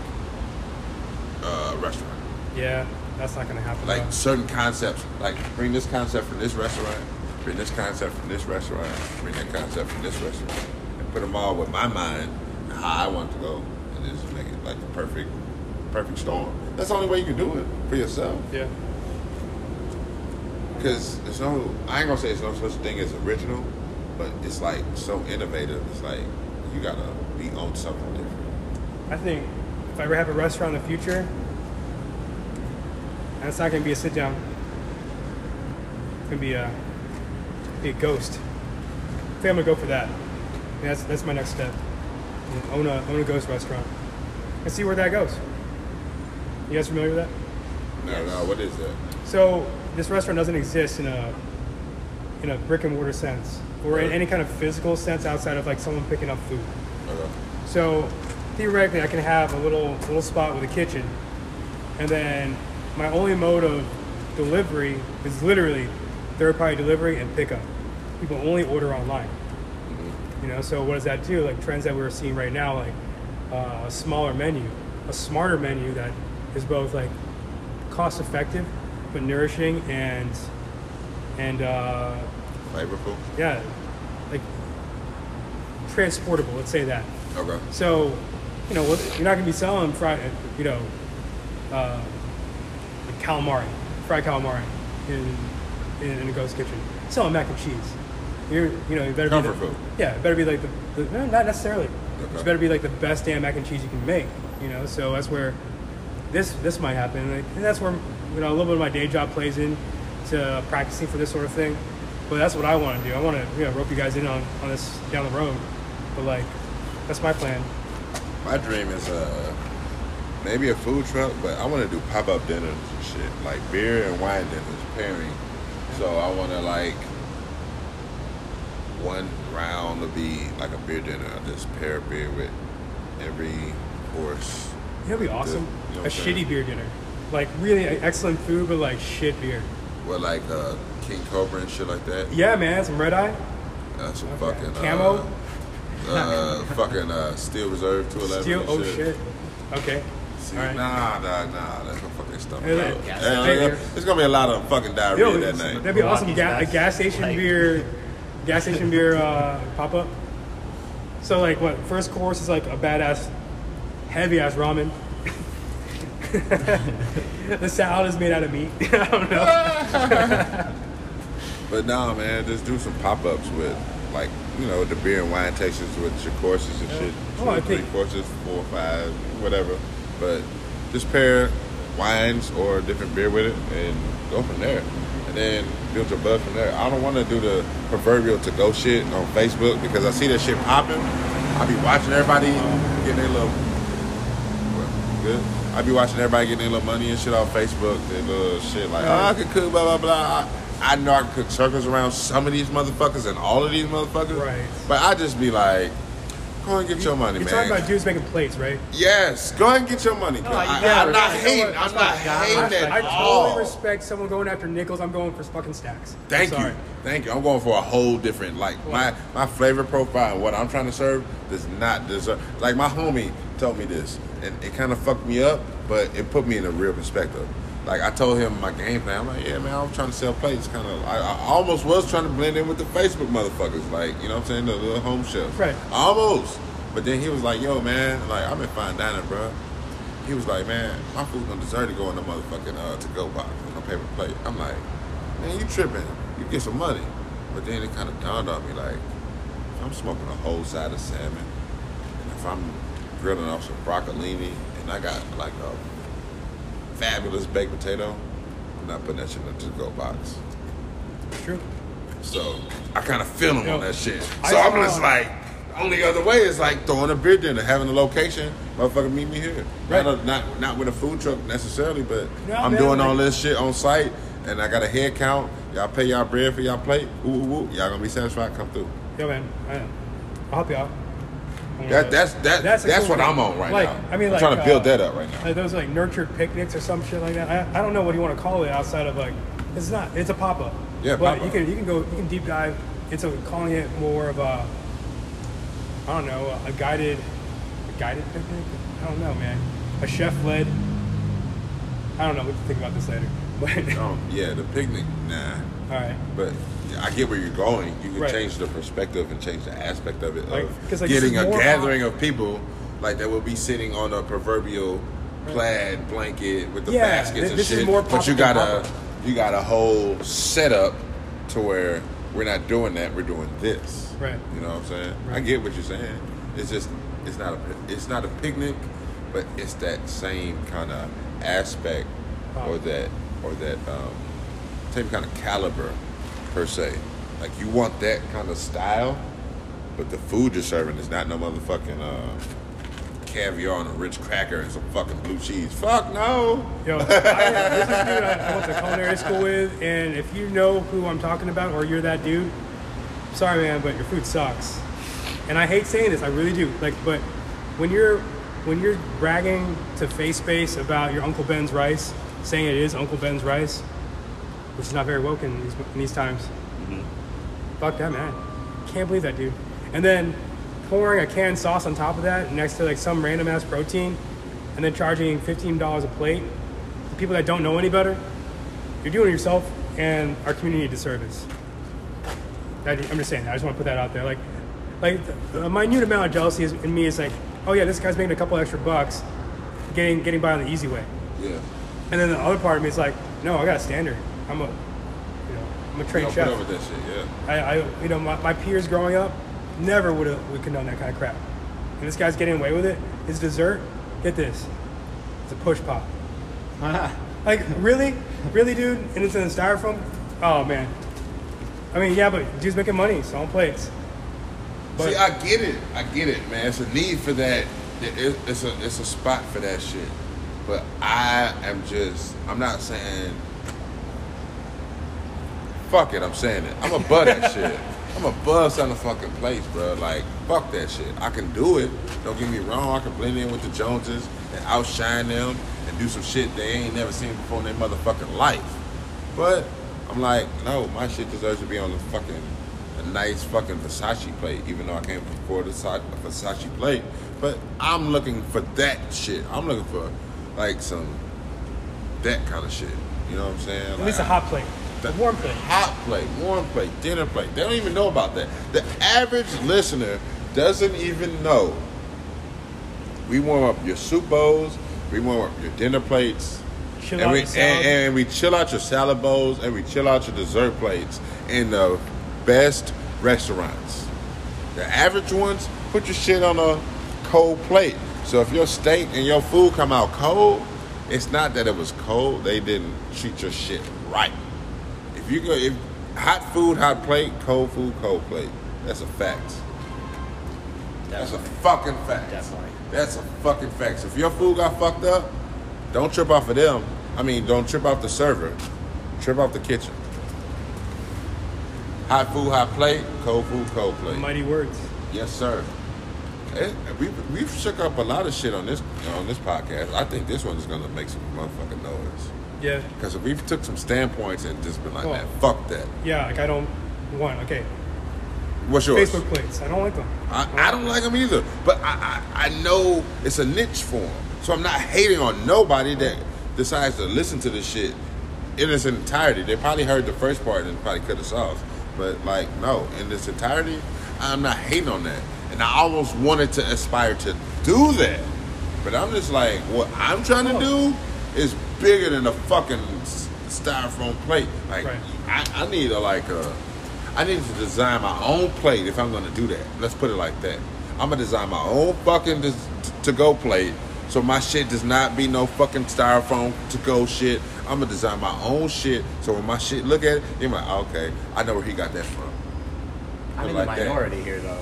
uh, restaurant. Yeah, that's not gonna happen. like though. certain concepts. Like bring this concept from this restaurant, bring this concept from this restaurant, bring that concept from this restaurant, and put them all with my mind and how I want to go, and just make it like the perfect, perfect storm. That's the only way you can do it for yourself. yeah. Because there's no, I ain't gonna say it's no such thing as original, but it's like so innovative. It's like you gotta be on something different. I think if I ever have a restaurant in the future, and it's not gonna be a sit down, it's gonna be a be a ghost. I think I'm gonna go for that. And that's that's my next step. Own a own a ghost restaurant and see where that goes. You guys familiar with that? No, no, what is that? So this restaurant doesn't exist in a in a brick and mortar sense or in any kind of physical sense outside of like someone picking up food. Okay. So theoretically, I can have a little little spot with a kitchen, and then my only mode of delivery is literally third party delivery and pickup. People only order online. You know, so what does that do? Like trends that we're seeing right now, like uh, a smaller menu, a smarter menu that is both like cost effective but nourishing and and uh, Flavorful. yeah, like transportable. Let's say that. Okay. So, you know, what- you're not gonna be selling fried, you know, uh, calamari, fried calamari in, in in a ghost kitchen. Selling mac and cheese. You're, you know, you better Comfort be the, food. Yeah, it better be like the, the no, not necessarily. It's better be like the best damn mac and cheese you can make. You know, so that's where this this might happen, Like, and that's where you know a little bit of my day job plays in to practicing for this sort of thing. But that's what I want to do. I want to you know rope you guys in on, on this down the road. But like, that's my plan. My dream is uh maybe a food truck, but I want to do pop up dinners and shit, like beer and wine dinners pairing. So I want to like one round to be like a beer dinner. I just pair beer with every course. That'd be awesome. You know a saying? shitty beer dinner, like really excellent food, but like shit beer. With like uh, King Cobra and shit like that. Yeah, man, some red eye, Uh, some Okay. fucking Camo? Uh, uh, fucking uh, Steel Reserve 211. steel. Oh shit. Okay. See, All right. Nah, nah, nah. That's gonna fucking stomach. Hey, out. look, gas Yeah, station yeah, beer. There's gonna be a lot of fucking diarrhea Yo, that night. that'd night. be awesome. Ga- a gas station like- beer, gas station beer uh, pop up. So like, what? First course is like a badass, heavy ass ramen. the salad is made out of meat. I don't know. But nah, man, just do some pop ups with like you know the beer and wine tastings with your courses and shit. Oh, Two I or three think- courses, four, five, whatever. But just pair wines or different beer with it and go from there. And then build your buzz from there. I don't want to do the proverbial to go shit on Facebook because I see that shit popping. I be watching everybody getting their little well, good. I be watching everybody getting their little money and shit off Facebook, their little shit like, oh, I can cook, blah, blah, blah. I, I know I can cook circles around some of these motherfuckers and all of these motherfuckers. Right. But I just be like, go and get your money, You're man. talking about dudes making plates, right? yes, go ahead and get your money. you I, gotta am not respect- hating. I'm not That's hating God- at I all. totally respect someone going after nickels. I'm going for fucking stacks. Thank you, thank you. I'm going for a whole different like my my flavor profile. and What I'm trying to serve does not deserve. Like my homie told me this, and it kind of fucked me up, but it put me in a real perspective. Like I told him my game plan. I'm like, yeah, man, I'm trying to sell plates. Kind of, I, I almost was trying to blend in with the Facebook motherfuckers. Like, you know what I'm saying, the little home chefs. Right. Almost. But then he was like, yo, man, like I'm in fine dining, bro. He was like, man, my food don't deserve to go in the motherfucking uh, to go box on a paper plate. I'm like, man, you tripping? You get some money. But then it kind of dawned on me, like, I'm smoking a whole side of salmon, and if I'm grilling off some broccolini, and I got like a fabulous baked potato, I'm not putting that shit in the to-go box. True. So I kind of feel Yo, on that shit. So I'm saw- just like, only other way is like throwing a beer dinner, having a location, motherfucker meet me here. Right. Not, a, not not with a food truck necessarily, but No, I'm man, doing like- all this shit on site, and I got a head count. Y'all pay y'all bread for y'all plate. Ooh, ooh, ooh. Y'all gonna be satisfied? Come through. Yeah, man, I, am. I'll help out. That, that's that, that's, a cool what thing. I'm on right like, now. I mean, I'm like, trying to build uh, that up right now. Like those like nurtured picnics or some shit like that. I, I don't know what you want to call it outside of like it's not it's a pop up. Yeah, but pop-up. you can you can go you can deep dive into calling it more of a I don't know a guided a guided picnic. I don't know, man. A chef led. I don't know. We can think about this later. But Oh, yeah, the picnic, nah. all right. But I get where you're going. You can Right. change the perspective and change the aspect of it Like, of like, getting a gathering of people like that will be sitting on a proverbial plaid blanket with the Yeah, baskets thi- and this is shit. more but you got a pop-up. you got a whole setup to where we're not doing that. We're doing this. Right. You know what I'm saying? Right. I get what you're saying. It's just it's not a it's not a picnic, but it's that same kind of aspect or that or that um, same kind of caliber per se. Like you want that kind of style, but the food you're serving is not no motherfucking uh, caviar on a rich cracker and some fucking blue cheese. Fuck no. Yo, I, this is dude I, I went to culinary school with, and if you know who I'm talking about or you're that dude, sorry man, but your food sucks. And I hate saying this, I really do. Like, but when you're when you're bragging to face space about your Uncle Ben's rice, saying it is Uncle Ben's rice, which is not very woke in these, in these times. Mm-hmm. Fuck that man. Can't believe that dude. And then pouring a canned sauce on top of that next to like some random ass protein, and then charging fifteen dollars a plate. To people that don't know any better, you're doing yourself and our community a disservice. That, I'm just saying that. I just want to put that out there. Like, like the, the minute amount of jealousy is, in me is like, oh yeah, this guy's making a couple extra bucks, getting getting by on the easy way. Yeah. And then the other part of me is like, no, I got a standard. I'm a, you know, I'm a trained don't chef. put up with that shit. Yeah. I, I you know, my, my peers growing up never would have would condone that kind of crap. and this guy's getting away with it. His dessert, get this, it's a push pop. Like really, really, dude, and it's in a styrofoam. Oh man. I mean, yeah, but dude's making money, selling plates. But See, I get it. I get it, man. It's a need for that. It- it- it's a it's a spot for that shit. But I am just. I'm not saying. Fuck it. I'm saying it. I'm above that shit. I'm above selling a fucking place, bro. Like fuck that shit. I can do it. Don't get me wrong. I can blend in with the Joneses and outshine them and do some shit they ain't never seen before in their motherfucking life. But I'm like, no, my shit deserves to be on the fucking a nice fucking Versace plate, even though I can't afford a Sa- a Versace plate. But I'm looking for that shit. I'm looking for like some that kind of shit. You know what I'm saying? at least a hot plate, a warm plate. hot plate, warm plate, dinner plate. They don't even know about that. The average listener doesn't even know. We warm up your soup bowls, we warm up your dinner plates, Chill and we and, and we chill out your salad bowls, and we chill out your dessert plates in the best restaurants. The average ones put your shit on a cold plate. So if your steak and your food come out cold, it's not that it was cold. They didn't treat your shit right. If you go, if hot food, hot plate, cold food, cold plate. That's a fact. That's a fucking fact. Definitely. That's a fucking fact. So if your food got fucked up, don't trip off of them. I mean, don't trip off the server. Trip off the kitchen. Hot food, hot plate. Cold food, cold plate. Mighty words. Yes, sir. It, we we've shook up a lot of shit on this on this podcast. I think this one is gonna make some motherfucking noise. Yeah, Because if we've took some standpoints and just been like, Cool. man, fuck that. yeah. Like I don't want. Okay, What's yours? Facebook plates. I don't like them. I, I don't like them either, but I, I I know it's a niche for 'em. So I'm not hating on nobody that decides to listen to this shit in its entirety. They probably heard the first part and probably cut us off, but like no, in its entirety, I'm not hating on that. And I almost wanted to aspire to do that, but I'm just like, what I'm trying to do is bigger than a fucking styrofoam plate. Like Right. I, I need a like a. I need to design my own plate if I'm gonna do that. Let's put it like that. I'm gonna design my own fucking to go plate, so my shit does not be no fucking styrofoam to go shit. I'm gonna design my own shit, so when my shit look at it, you're like, oh, okay, I know where he got that from. I'm in like the that. minority here though.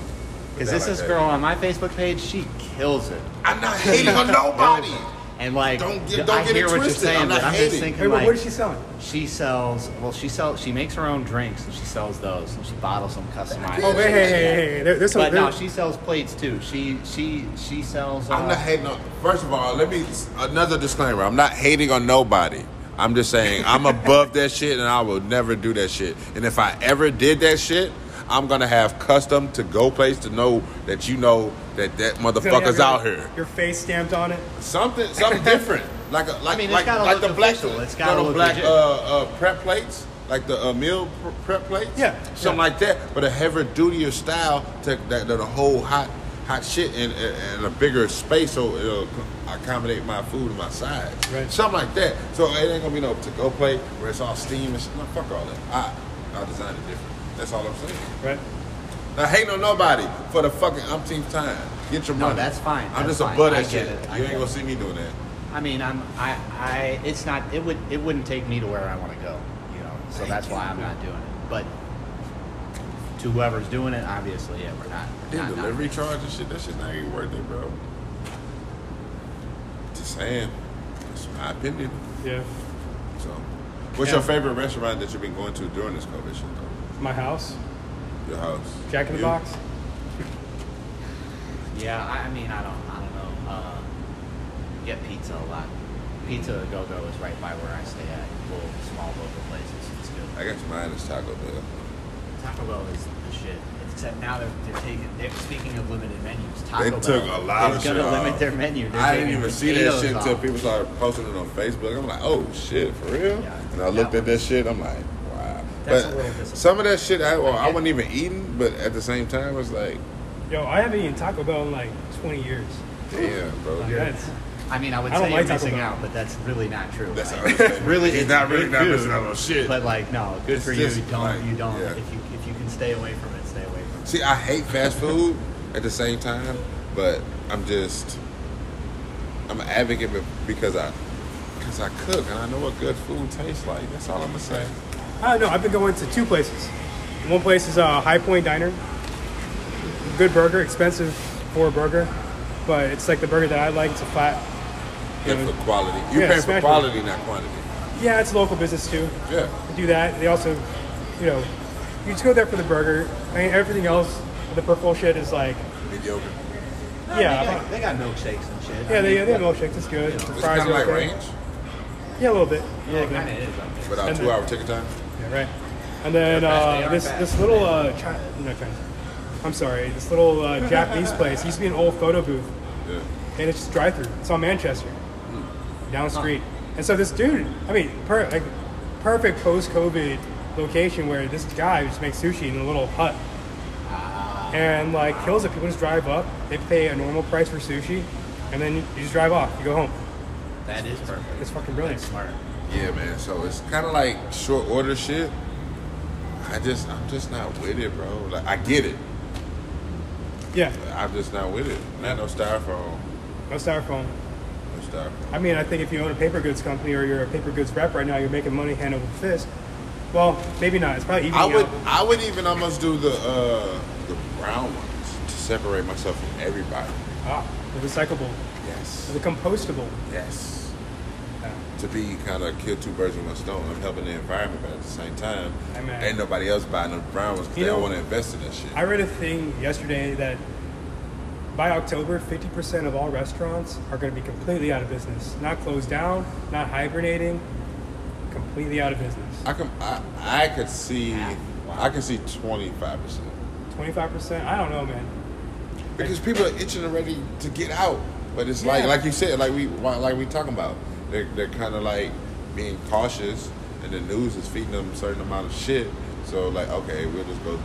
Because this like is that. girl on my Facebook page, she kills it. I'm not hating on nobody. And like, Don't get- I don't get it hear what you're saying, I'm not but I'm hating. just thinking Hey, like, what is she selling? she sells. Well, she sells. She makes her own drinks and she sells those, and she bottles them customized. Oh, hey, hey, hey, hey, hey. There, there's some. But no, she sells plates too. She she she sells. Uh, I'm not hating on. First of all, let me another disclaimer. I'm not hating on nobody. I'm just saying I'm above that shit, and I will never do that shit. And if I ever did that shit, I'm gonna have custom to go place to know that you know that that It's gonna have motherfucker's out here. Your face stamped on it. Something, something different. Like a, like, mean, like, like the black. It's know, look black uh, uh, prep plates, like the uh, meal pr- prep plates. Yeah, something yeah. like that, but a heavier duty dutier style to that that'll hold hot hot shit in, in, in a bigger space so it'll accommodate my food and my size. Right. Something like that. So it ain't gonna be no to go plate where it's all steam and shit. No, fuck all that. I I'll design it different. That's all I'm saying. Right. Now hate on nobody for the fucking umpteenth time. Get your No, money. that's fine. I'm That's just a fine. butt I at shit. it. You get ain't gonna it. see me doing that. I mean, I'm I I. It's not. It would it wouldn't take me to where I want to go. You know. So Thank that's you. why I'm not doing it. But to whoever's doing it, obviously, yeah, we're not. Then not- not- delivery charge and shit, that shit not even worth it, bro. Just saying. That's my opinion. Yeah. So, what's Yeah. your favorite restaurant that you've been going to during this COVID shit, though? My house. Your house. Jack in the You? Box. Yeah, I, I mean, I don't, I don't know. Uh, get pizza a lot. Pizza Go Go is right by where I stay at. Little small local places. It's good. I guess mine is Taco Bell. Taco Bell is the shit. Except now they're, they're taking. They're, speaking of limited menus, Taco They Bell took a lot is of gonna shit limit off. their menu. They're I didn't taking even see that potatoes shit until off. people started posting it on Facebook. I'm like, oh shit, for real? Yeah, and I looked at that shit. I'm like, wow. That's a but little disappointing. some of that shit, I, well, I I wasn't even eating, but at the same time, it's like, Yo, I haven't eaten Taco Bell in like 20 years. damn, bro. Like, that's, I mean, I would I don't say like you're Taco missing Bell. out, but that's really not true. That's Like, how it is. really, He's it's not really good not food, missing out on shit. But like, no, good It's for you. just Don't like, you don't? yeah. If you if you can stay away from it, stay away from it. See, I hate fast food at the same time, but I'm just I'm an advocate be- because I because I cook and I know what good food tastes like. That's all I'm gonna say. I don't know. I've been going to two places. One place is uh, High Point Diner. Good burger, expensive for a burger, but it's like the burger that I like. It's a flat. you know, for quality. You Yeah, pay for quality, not quantity. yeah, it's a local business too. Yeah. They do that. They also, you know, you just go there for the burger. I mean, everything else, the purple shit is like, Mediocre. No, Yeah, they got, they got milkshakes and shit. yeah, I they, mean, they have milkshakes. It's good. You know, The It's fries kind of like okay. range Yeah, a little bit. A Yeah, little it bit. kind of is. up there. two-hour ticket time. Yeah, right. And then They're fast. They uh, this fast. this little uh, China, no Chinese. I'm sorry, this little uh, Japanese place used to be an old photo booth, Yeah. and it's just drive through. It's on Manchester, down the street. And so this dude, I mean, per, like perfect post COVID location where this guy just makes sushi in a little hut, and like kills it. People just drive up, they pay a normal price for sushi, and then you, you just drive off. You go home. That is perfect. It's fucking brilliant. That's smart. Yeah, man. So it's kind of like short order shit. I just, I'm just not with it, bro. Like, I get it. Yeah, I'm just not with it. Not no styrofoam. no styrofoam. No styrofoam. I mean, I think if you own a paper goods company or you're a paper goods rep right now, you're making money hand over fist. Well, maybe not. It's probably evening I would, out. I would even almost do the, uh, the brown ones to separate myself from everybody. Ah, the recyclable, Yes. the compostable. Yes. Yeah. To be kind of kill two birds with one stone. I'm helping the environment, but at the same time, Hey, man. ain't nobody else buying the brown ones because they don't want to invest in that shit. I read a thing yesterday that by October, 50% of all restaurants are going to be completely out of business. Not closed down, not hibernating, completely out of business. I can, I, I could see, ah, I can see 25 percent 25%? I don't know, man. because people are itching already to get out. But it's like, like you said, like we, like we talking about, they're, they're kind of like being cautious, and the news is feeding them a certain amount of shit. So like, okay, we'll just go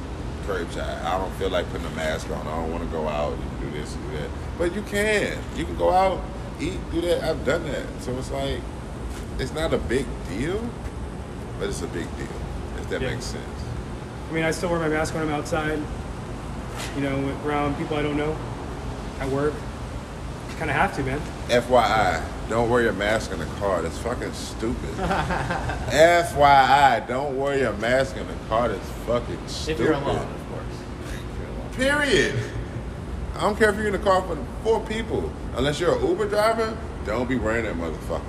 curbside. I don't feel like putting a mask on. I don't want to go out and do this and do that. But you can. You can go out, eat, do that. I've done that. So it's like, it's not a big deal, but it's a big deal. If that Yeah. makes sense. I mean, I still wear my mask when I'm outside, you know, around people I don't know, at work. Kind of have to, man. FYI, don't wear your mask in the car. That's fucking stupid. FYI, don't wear your mask in the car. That's fucking stupid. If you're alone, of course. If you're alone. Period. I don't care if you're in the car for four people. Unless you're an Uber driver, don't be wearing that motherfucker.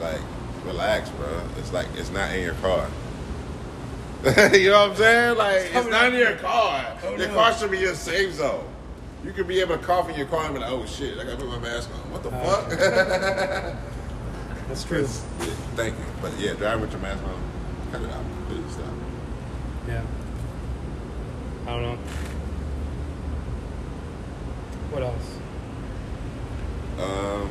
Like, relax, bro. It's like it's not in your car. you know what I'm saying? Like, it's not in your car. Your car should be your safe zone. You could be able to cough in your car and be like, oh shit, I gotta put my mask on. What the Uh, fuck? That's true. Yeah, thank you. But yeah, drive with your mask on. Cut it out. Please stop. Yeah. I don't know. What else? Um,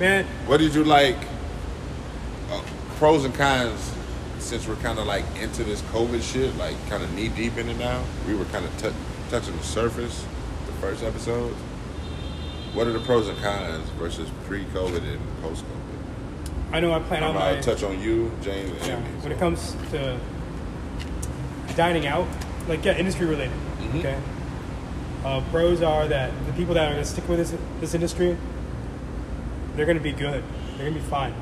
Man, what did you like? Uh, pros and cons since we're kind of like into this COVID shit, like kind of knee deep in it now. We were kind of t- touching the surface the first episode. What are the pros and cons versus pre-COVID and post-COVID? I know I plan I'm on my. touch on you, James, and Yeah, Andy. when so. it comes to dining out, like yeah, industry related. Mhm. Okay. Uh, pros are that the people that are going to stick with this this industry, they're going to be good. They're going to be fine.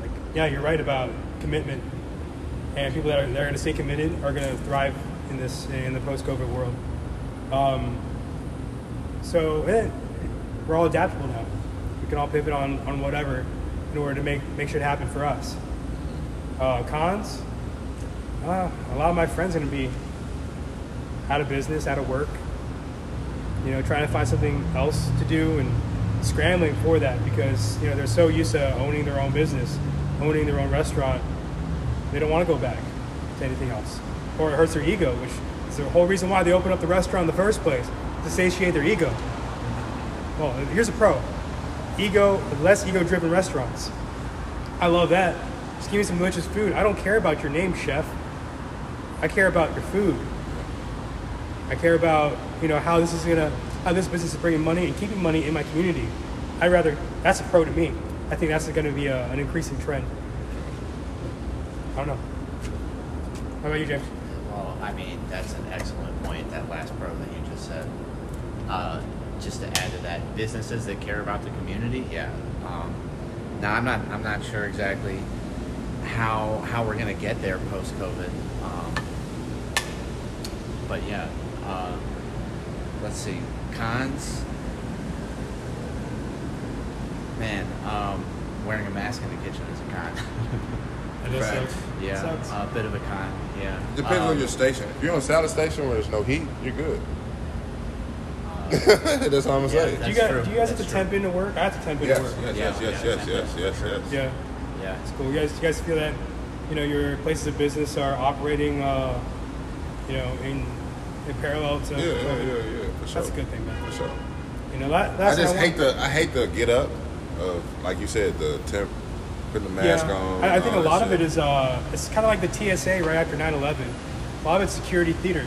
Like yeah, you're right about commitment, and people that are they're going to stay committed are going to thrive in this in the post COVID world. Um, so we're all adaptable now. We can all pivot on, on whatever in order to make make shit happen for us. Uh, cons, uh, a lot of my friends are going to be out of business, out of work. You know, trying to find something else to do and scrambling for that because you know they're so used to owning their own business, owning their own restaurant. They don't want to go back to anything else, or it hurts their ego, which is the whole reason why they open up the restaurant in the first place to satiate their ego. Well, here's a pro: ego, less ego-driven restaurants. I love that. Just give me some delicious food. I don't care about your name, chef. I care about your food. I care about you know how this is gonna how this business is bringing money and keeping money in my community. I rather that's a pro to me. I think that's going to be a, an increasing trend. I don't know. How about you, James? Well, I mean, that's an excellent point. That last part that you just said. Uh, just to add to that, businesses that care about the community. Yeah. Um, now I'm not. I'm not sure exactly how how we're gonna get there post COVID. Um, but yeah. Uh, let's see. Cons. Man, um, wearing a mask in the kitchen is a con. That does yeah, Sucks. a bit of a con. Yeah. Depends on Um, your station. If you're on a salad station where there's no heat, you're good. uh, That's all I'm gonna Yeah, say. do you That's guys do you guys have to temp into work? I have to temp into Yes, work. yes, Yeah, yes, yes, yeah, yes, yes, yes, yes. Yeah, yeah. it's cool. You guys, you guys feel that, you know, your places of business are operating, uh, you know, in in parallel to Yeah, yeah, COVID. yeah, yeah, for sure. That's a good thing, man. For sure. You know, that, I just what hate the I hate the get up of like you said the temp putting the mask yeah, on. I, I think a lot of it is uh, it's kind of like the TSA right after 9/11. A lot of it's security theater,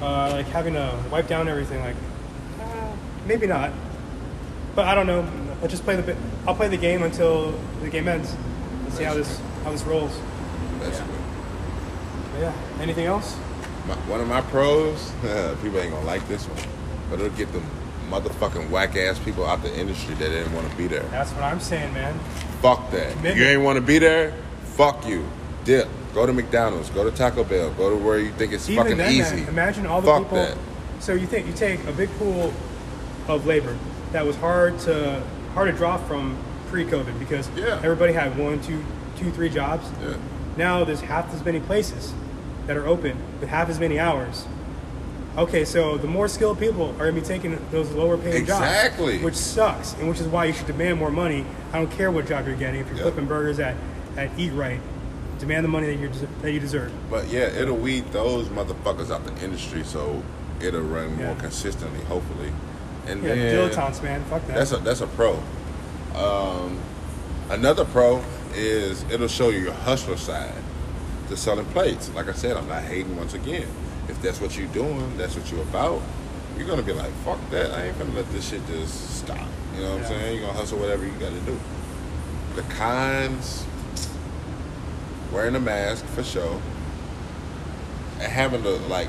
uh, like having to wipe down everything. Like, uh, maybe not, but I don't know. I'll just play the bit. I'll play the game until the game ends. and see how this how this rolls. But yeah. Anything else? My, one of my pros, people ain't gonna like this one, but it'll get them motherfucking whack ass people out the industry that didn't want to be there. That's what I'm saying, man. Fuck that. Commitment. You ain't want to be there. Fuck you. Dip. Go to McDonald's. Go to Taco Bell. Go to where you think it's Even fucking then, easy. man, imagine all the Fuck people. that. So you think you take a big pool of labor that was hard to hard to draw from pre-COVID because Yeah. everybody had one, two, two, three jobs. Yeah. Now there's half as many places that are open with half as many hours. Okay, so the more skilled people are gonna be taking those lower paying jobs. Exactly. jobs, which sucks, and which is why you should demand more money. I don't care what job you're getting. If you're Yeah. flipping burgers at, at Eat-Rite, demand the money that you that you deserve. But yeah, it'll weed those motherfuckers out the industry, so it'll run more consistently, hopefully. And Yeah, then dilettantes, man. Fuck that. that's a that's a pro. Um, another pro is it'll show you your hustler side to selling plates. Like I said, I'm not hating once again. If that's what you're doing, that's what you're about. You're gonna be like, fuck that. I ain't gonna let this shit just stop. You know what Yeah. I'm saying? You're gonna hustle whatever you gotta do. The cons, wearing a mask for sure, and having to like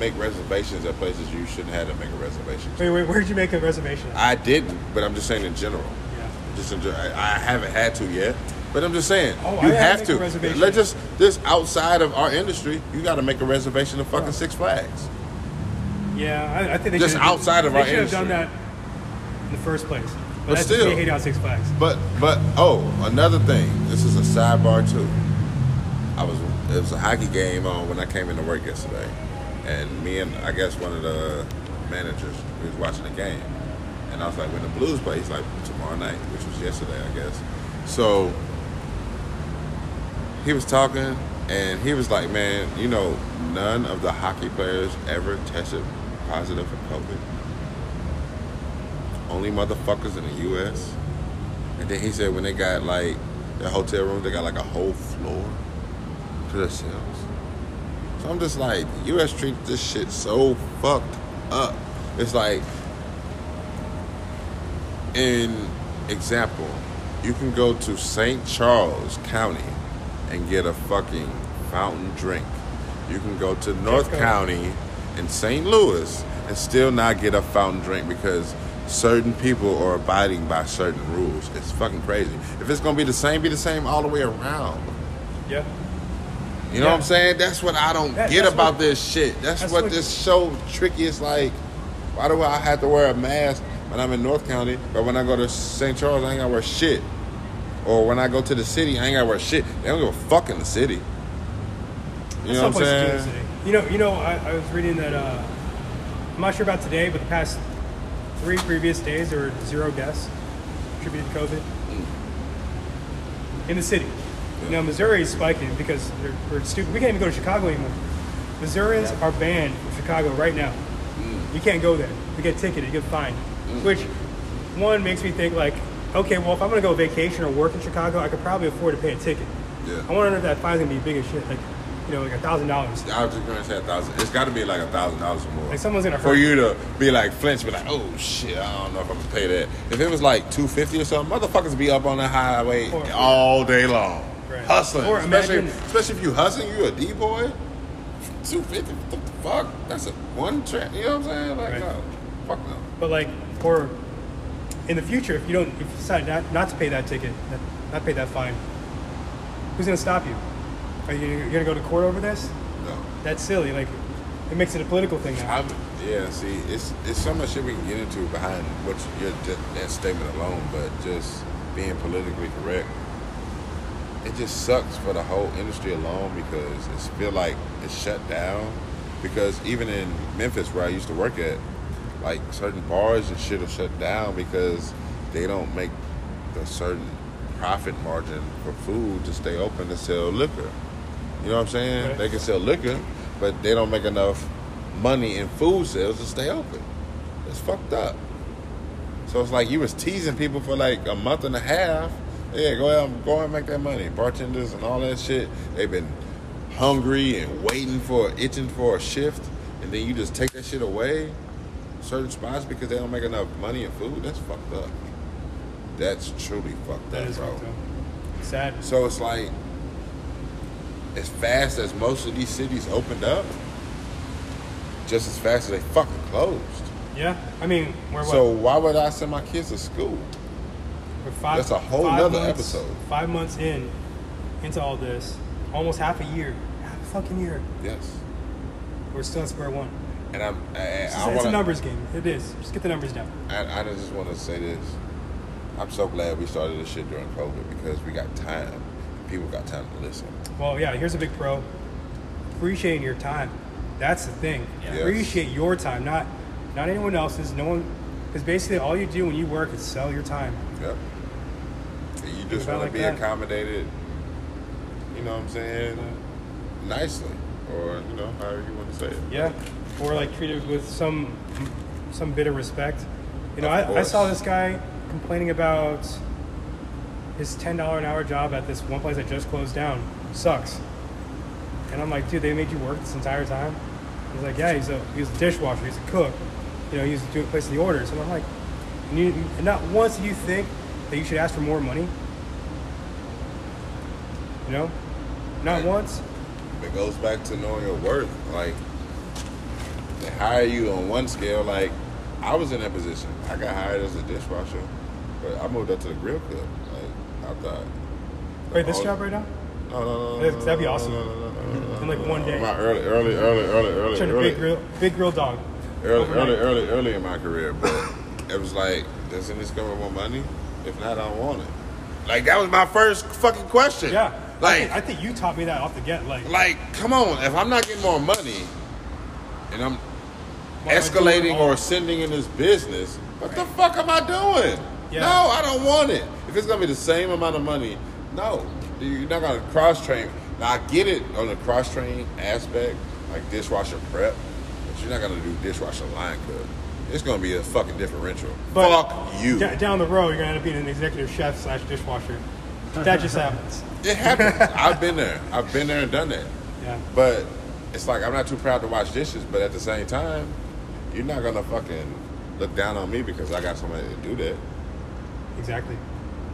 make reservations at places you shouldn't have to make a reservation. Wait, wait, where'd you make a reservation? I didn't, but I'm just saying in general. yeah. Just in, I I haven't had to yet, but I'm just saying Oh, you to have to. Let's just this outside of our industry, you got to make a reservation of fucking Six Flags. Yeah, I, I think they Just should outside of they our should have done that in the first place. But, But still. hating on Six Flags. But but oh, another thing. This is a sidebar too. I was it was a hockey game on when I came into work yesterday, and me and I guess one of the managers we was watching the game, and I was like, when the Blues play, he's like tomorrow night, which was yesterday, I guess. So he was talking, and he was like, man, you know, none of the hockey players ever tested positive for COVID. Only motherfuckers in the U.S. And then he said when they got like their hotel rooms, they got like a whole floor to themselves. So I'm just like, the U.S. treats this shit so fucked up. It's like, in example, you can go to St. Charles County and get a fucking fountain drink. You can go to North. County in St. Louis and still not get a fountain drink because certain people are abiding by certain rules. It's fucking crazy. If it's gonna be the same, be the same all the way around. Yeah. You know Yeah. what I'm saying? That's what I don't That- get about what- this shit. That's, that's what, what- this so tricky is like. Why do I have to wear a mask when I'm in North County, but when I go to St. Charles, I ain't gotta wear shit? Or when I go to the city, I ain't gotta wear shit. They don't give a fuck in the city. You know what I'm places do in the saying? You know, you know, I, I was reading that. Uh, I'm not sure about today, but the past three previous days there were zero deaths attributed to COVID in the city. You know, Missouri is spiking because they're, we're stupid. We can't even go to Chicago anymore. Missourians Yeah. are banned from Chicago right now. You can't go there. You get ticketed. You get fined. Which one makes me think like, okay, well, if I'm gonna go vacation or work in Chicago, I could probably afford to pay a ticket. Yeah. I wonder if that fine's gonna be big as shit, like, you know, like a thousand dollars. I was just gonna say a thousand. It's got to be like a thousand dollars or more. Like someone's gonna for hurt. you to be like flinch, be like, oh shit, I don't know if I'm gonna pay that. If it was like two fifty or something, motherfuckers be up on the highway Or- all day long. Right. hustling. Or especially, imagine- especially if you hustling, you a D boy. Two fifty. What the fuck? That's a one track. You know what I'm saying? Like Right. no, fuck no. But like, or in the future, if you don't, if you decide not, not to pay that ticket, not, not pay that fine, who's gonna stop you? Are you you're gonna go to court over this? No. That's silly. Like, it makes it a political thing now. I'm, yeah, see, it's it's so much shit we can get into behind what your that, that statement alone, but just being politically correct, it just sucks for the whole industry alone because it's feel like it's shut down. Because even in Memphis, where I used to work at, like certain bars and shit are shut down because they don't make the certain profit margin for food to stay open to sell liquor. You know what I'm saying? Right. They can sell liquor, but they don't make enough money in food sales to stay open. It's fucked up. So it's like you was teasing people for like a month and a half. Yeah, go ahead, go ahead and make that money. Bartenders and all that shit. They've been hungry and waiting for, itching for a shift, and then you just take that shit away. Certain spots because they don't make enough money in food. That's fucked up. That's truly fucked that up, is bro. fucked up. sad. So it's like, as fast as most of these cities opened up, just as fast as they fucking closed. Yeah, I mean? So why would I send my kids to school? we're five, that's a whole months- episode. Five months in, into all this, almost half a year, half a fucking year, Yes. we're still at square one. And I'm, I, It's, I, wanna, a numbers game. It is. Just get the numbers down. I, I just want to say this. I'm so glad we started this shit during COVID because we got time. People got time to listen. Well, yeah, here's a big pro. Appreciating your time. That's the thing. Yeah. Yes. Appreciate your time, not not anyone else's. No one, because basically all you do when you work is sell your time. Yep. And you just about want like to be that. accommodated, you know what I'm saying, nicely. Or, you know, however you want to say it. Yeah, or like treated with some some bit of respect. You know, I, I saw this guy complaining about his ten dollar an hour job at this one place that just closed down. Sucks. And I'm like, dude, they made you work this entire time. He's like, yeah, he's a he's a dishwasher, he's a cook. You know, he's doing placing the orders. And I'm like, and, you, and not once do you think that you should ask for more money. You know, not once. It goes back to knowing your worth. Like, they hire you on one scale. Like, I was in that position. I got hired as a dishwasher, but I moved up to the grill cook. Like, I thought. Wait, this job right now? No, no, no, no, That'd- be awesome. No, no, no, no, no, In, like, one day. My early, early, early, early, early, to early, big grill, big grill dog. early, overnight. early, early, early in my career, but it was like, doesn't this come with more money? If not, I don't want it. Like that was my first fucking question. Yeah, I Like, think, I think you taught me that off the get. Like, like, come on. If I'm not getting more money, and I'm Why am I doing escalating or ascending in this business, what the fuck am I doing? Yeah. No, I don't want it. If it's gonna be the same amount of money, no. You're not gonna cross train. Now I get it on the cross train aspect, like dishwasher prep, but you're not gonna do dishwasher line cook. It's gonna be a fucking differential. but fuck you. da- down the road, you're gonna end up being an executive chef slash dishwasher. That just happens. It happens. I've been there. I've been there and done that. Yeah, But it's like I'm not too proud to wash dishes, but at the same time, you're not gonna fucking look down on me because I got somebody to do that. exactly.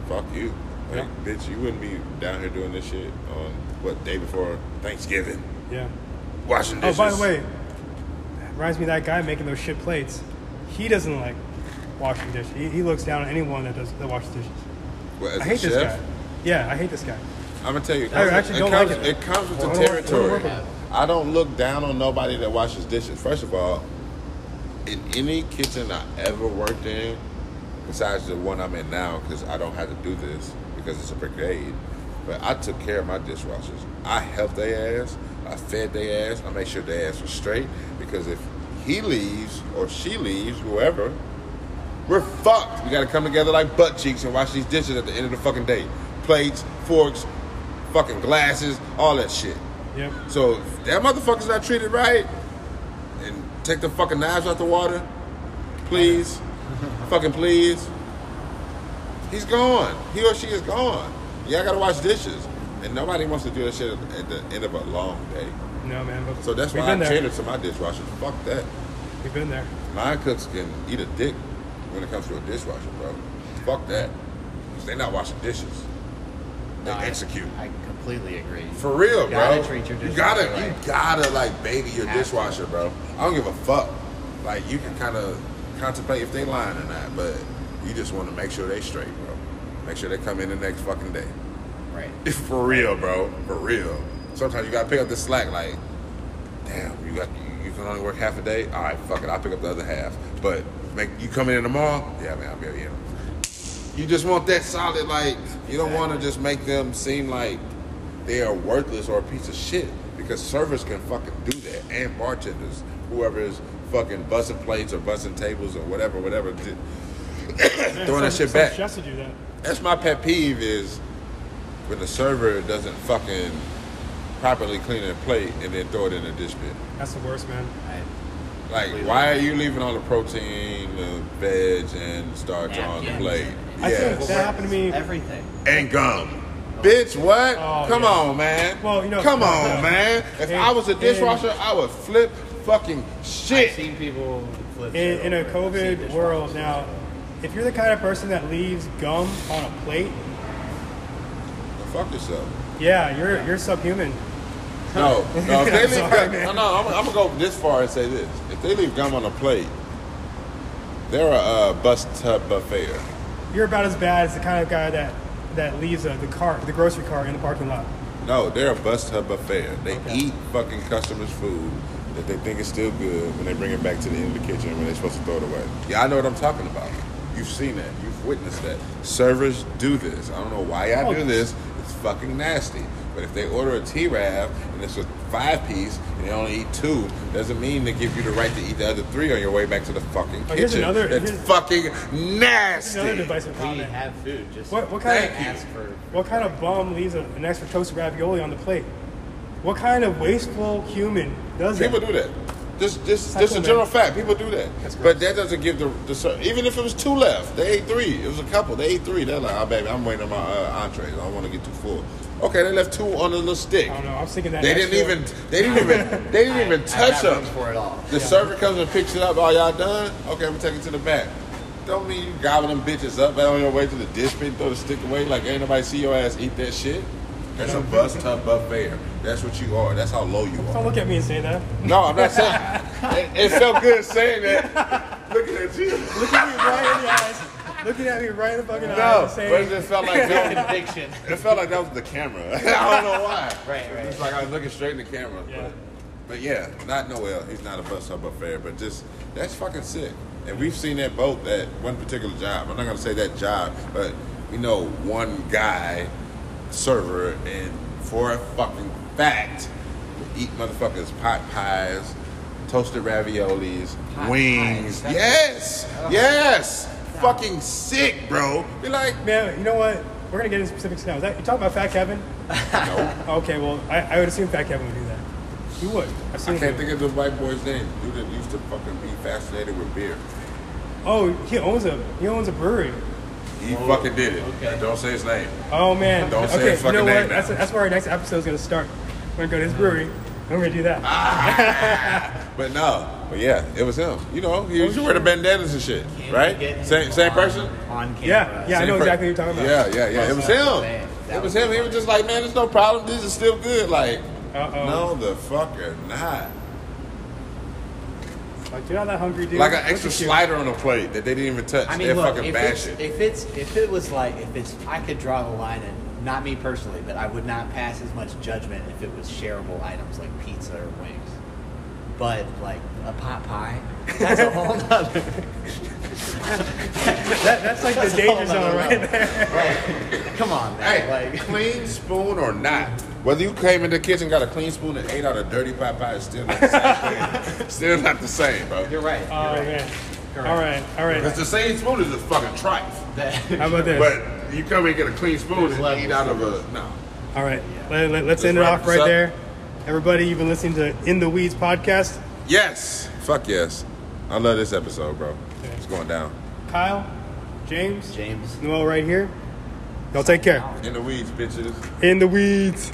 Fuck you. Like, Yeah. bitch, you wouldn't be down here doing this shit on what day before Thanksgiving, Yeah. washing dishes. Oh, by the way, reminds me of that guy making those shit plates. He doesn't like washing dishes. He, he looks down on anyone that does that washes dishes. As I hate this chef, guy. Yeah, I hate this guy. I'm gonna tell you, I actually it don't comes, like it. it comes with the I don't work- I don't territory. work with him. I don't look down on nobody that washes dishes. First of all, in any kitchen I ever worked in, besides the one I'm in now, because I don't have to do this because it's a brigade, but I took care of my dishwashers. I helped their ass. I fed their ass. I made sure their ass was straight because if he leaves or she leaves, whoever, we're fucked. We gotta come together like butt cheeks and wash these dishes at the end of the fucking day. Plates, forks, fucking glasses, all that shit. Yep. So if that motherfucker's not treated right, take the fucking knives out the water, please, fucking please. He's gone. He or she is gone. Yeah, I gotta wash dishes, and nobody wants to do that shit at at the end of a long day. No, man. So that's why I been there. cater to my dishwasher. Fuck that. We've been there. My cooks can eat a dick when it comes to a dishwasher, bro. Fuck that. 'Cause They're not washing dishes. they No, I- execute. I, completely agree. For real, You gotta bro. treat your you gotta, right. you gotta like baby your to. dishwasher, bro. I don't give a fuck. Like you can kind of contemplate if they lying or not, but you just want to make sure they straight, bro. Make sure they come in the next fucking day. Right. For real, bro. For real. Sometimes you gotta pick up the slack. Like, damn, you got you can only work half a day. All right, fuck it. I'll pick up the other half. But make you come in tomorrow. Yeah, man, I'll be know. You just want that solid. Like, you don't want to just make them seem like they are worthless or a piece of shit because servers can fucking do that and bartenders, whoever is fucking bussing plates or bussing tables or whatever, whatever. did- Throwing that shit back. Chefs to do that. That's my pet peeve is when the server doesn't fucking properly clean a plate and then throw it in the dish bin. That's the worst, man. I, Like, why are you leaving all the protein, the veg, and starch on the plate? I think Yes. that happened to me. everything. and gum. Bitch, what? Oh, Come yeah. on, man. Well, you know- Come on, man. If And- I was a and- dishwasher, I would flip fucking shit. I've shit. seen people flip In, shit in a over. I've seen COVID world now, if you're the kind of person that leaves gum on a plate, Fuck yourself. yeah, you're you're subhuman. No, no. If they leave Sorry, gum, no, no. I'm, I'm gonna go this far and say this: if they leave gum on a plate, they're a uh, bus tub buffet. You're about as bad as the kind of guy that that leaves uh, the car, the grocery cart in the parking lot. No, they're a bus tub buffet. They Okay. eat fucking customers' food that they think is still good when they bring it back to the end of the kitchen when they're supposed to throw it away. Yeah, I know what I'm talking about. You've seen that. You've witnessed that. Servers do this. I don't know why Oh. do this. It's fucking nasty. But if they order a T-Rav and it's a five piece and they only eat two, doesn't mean they give you the right to eat the other three on your way back to the fucking Oh, kitchen. here's another- That's here's- fucking Another nasty. divisive We have food. Just What what kind Thank of ask for. what kind of bum leaves a, an extra toasted ravioli on the plate? What kind of wasteful human does that? People do that. Just, just, That's just cool, a general man. fact. People do that. But that doesn't give the, the even if it was two left, they ate three. It was a couple. They ate three. They're like, oh baby, I'm waiting on my uh, entrees. I don't want to get too full. Okay, they left two on the little stick. I don't know. I was thinking that They didn't extra- even. They didn't even. They didn't even touch got them. for it all. The server comes and picks it up. All y'all done? Okay, I'm taking it to the back. Don't mean you gobble them bitches up on your way to the dish bin, throw the stick away like ain't nobody see your ass eat that shit. That's a bus tub buffet. That's what you are. That's how low you are. Don't look at me and say that. No, I'm not saying. it, it felt good saying that. Looking at you. Looking at me right in the eyes. Looking at me right in the fucking eyes. No, but it just felt like that was, Conviction. it felt like that was the camera. I don't know why. Right, right. It's like I was looking straight in the camera. Yeah. But, but yeah, not Noel. He's not a bus tub buffet, but just that's fucking sick. And we've seen that both at one particular job. I'm not gonna say that job, but you know one guy, server, and for a fucking fact, would eat motherfuckers pot pies, toasted raviolis, Pot wings. pies, that's- Yes, yes. Fucking sick, bro. Be like, man, you know what? We're gonna get into specifics now. Is that you talking about Fat Kevin? no. Okay, well, I, I would assume Fat Kevin would do that. He would. I've seen I can't him. think of the white boy's name. Dude that used to fucking be fascinated with beer. Oh, he owns a he owns a brewery. He fucking did it. okay. Don't say his name. Oh man. Don't say okay, his you know fucking name That's, that's where our next episode is gonna start. We're gonna go to his brewery. and We're gonna do that. Ah. But no. But yeah, it was him. You know, he used to wear the bandanas and shit, right? Same same on- person. On camera. Yeah, yeah, I Same know per- exactly what you're talking about. Yeah, yeah, yeah. It was him. that It was was him. He was just like, man, there's no problem. This is still good. Like, Uh-oh. no, the fucker not. Like, you're not that hungry, dude. Like an Look extra at you. slider on a plate that they didn't even touch. I they mean, look, fucking if it's, it. if it's if it was like if it's I could draw the line and not me personally, but I would not pass as much judgment if it was shareable items like pizza or wings. But like a pot pie, that's a whole nother. That, that's like that's the a whole danger zone right level. there. Right. Come on, man. Hey, like clean spoon or not, whether you came in the kitchen, got a clean spoon, and ate out a dirty pot pie, it's still not the same thing. Still not the same, bro. you're right. You're Oh right. man. All right, all right. Because the same spoon is a fucking tripe. That- How about this? But you come and get a clean spoon There's and eat levels out of to a no. All right, let, let, us Just end it wrap off this right up. there. Everybody, you've been listening to In the Weeds podcast. Yes. Fuck yes. I love this episode, bro. It's going down. Kyle, James, James. Noel, right here. Y'all take care. In the weeds, bitches. In the weeds.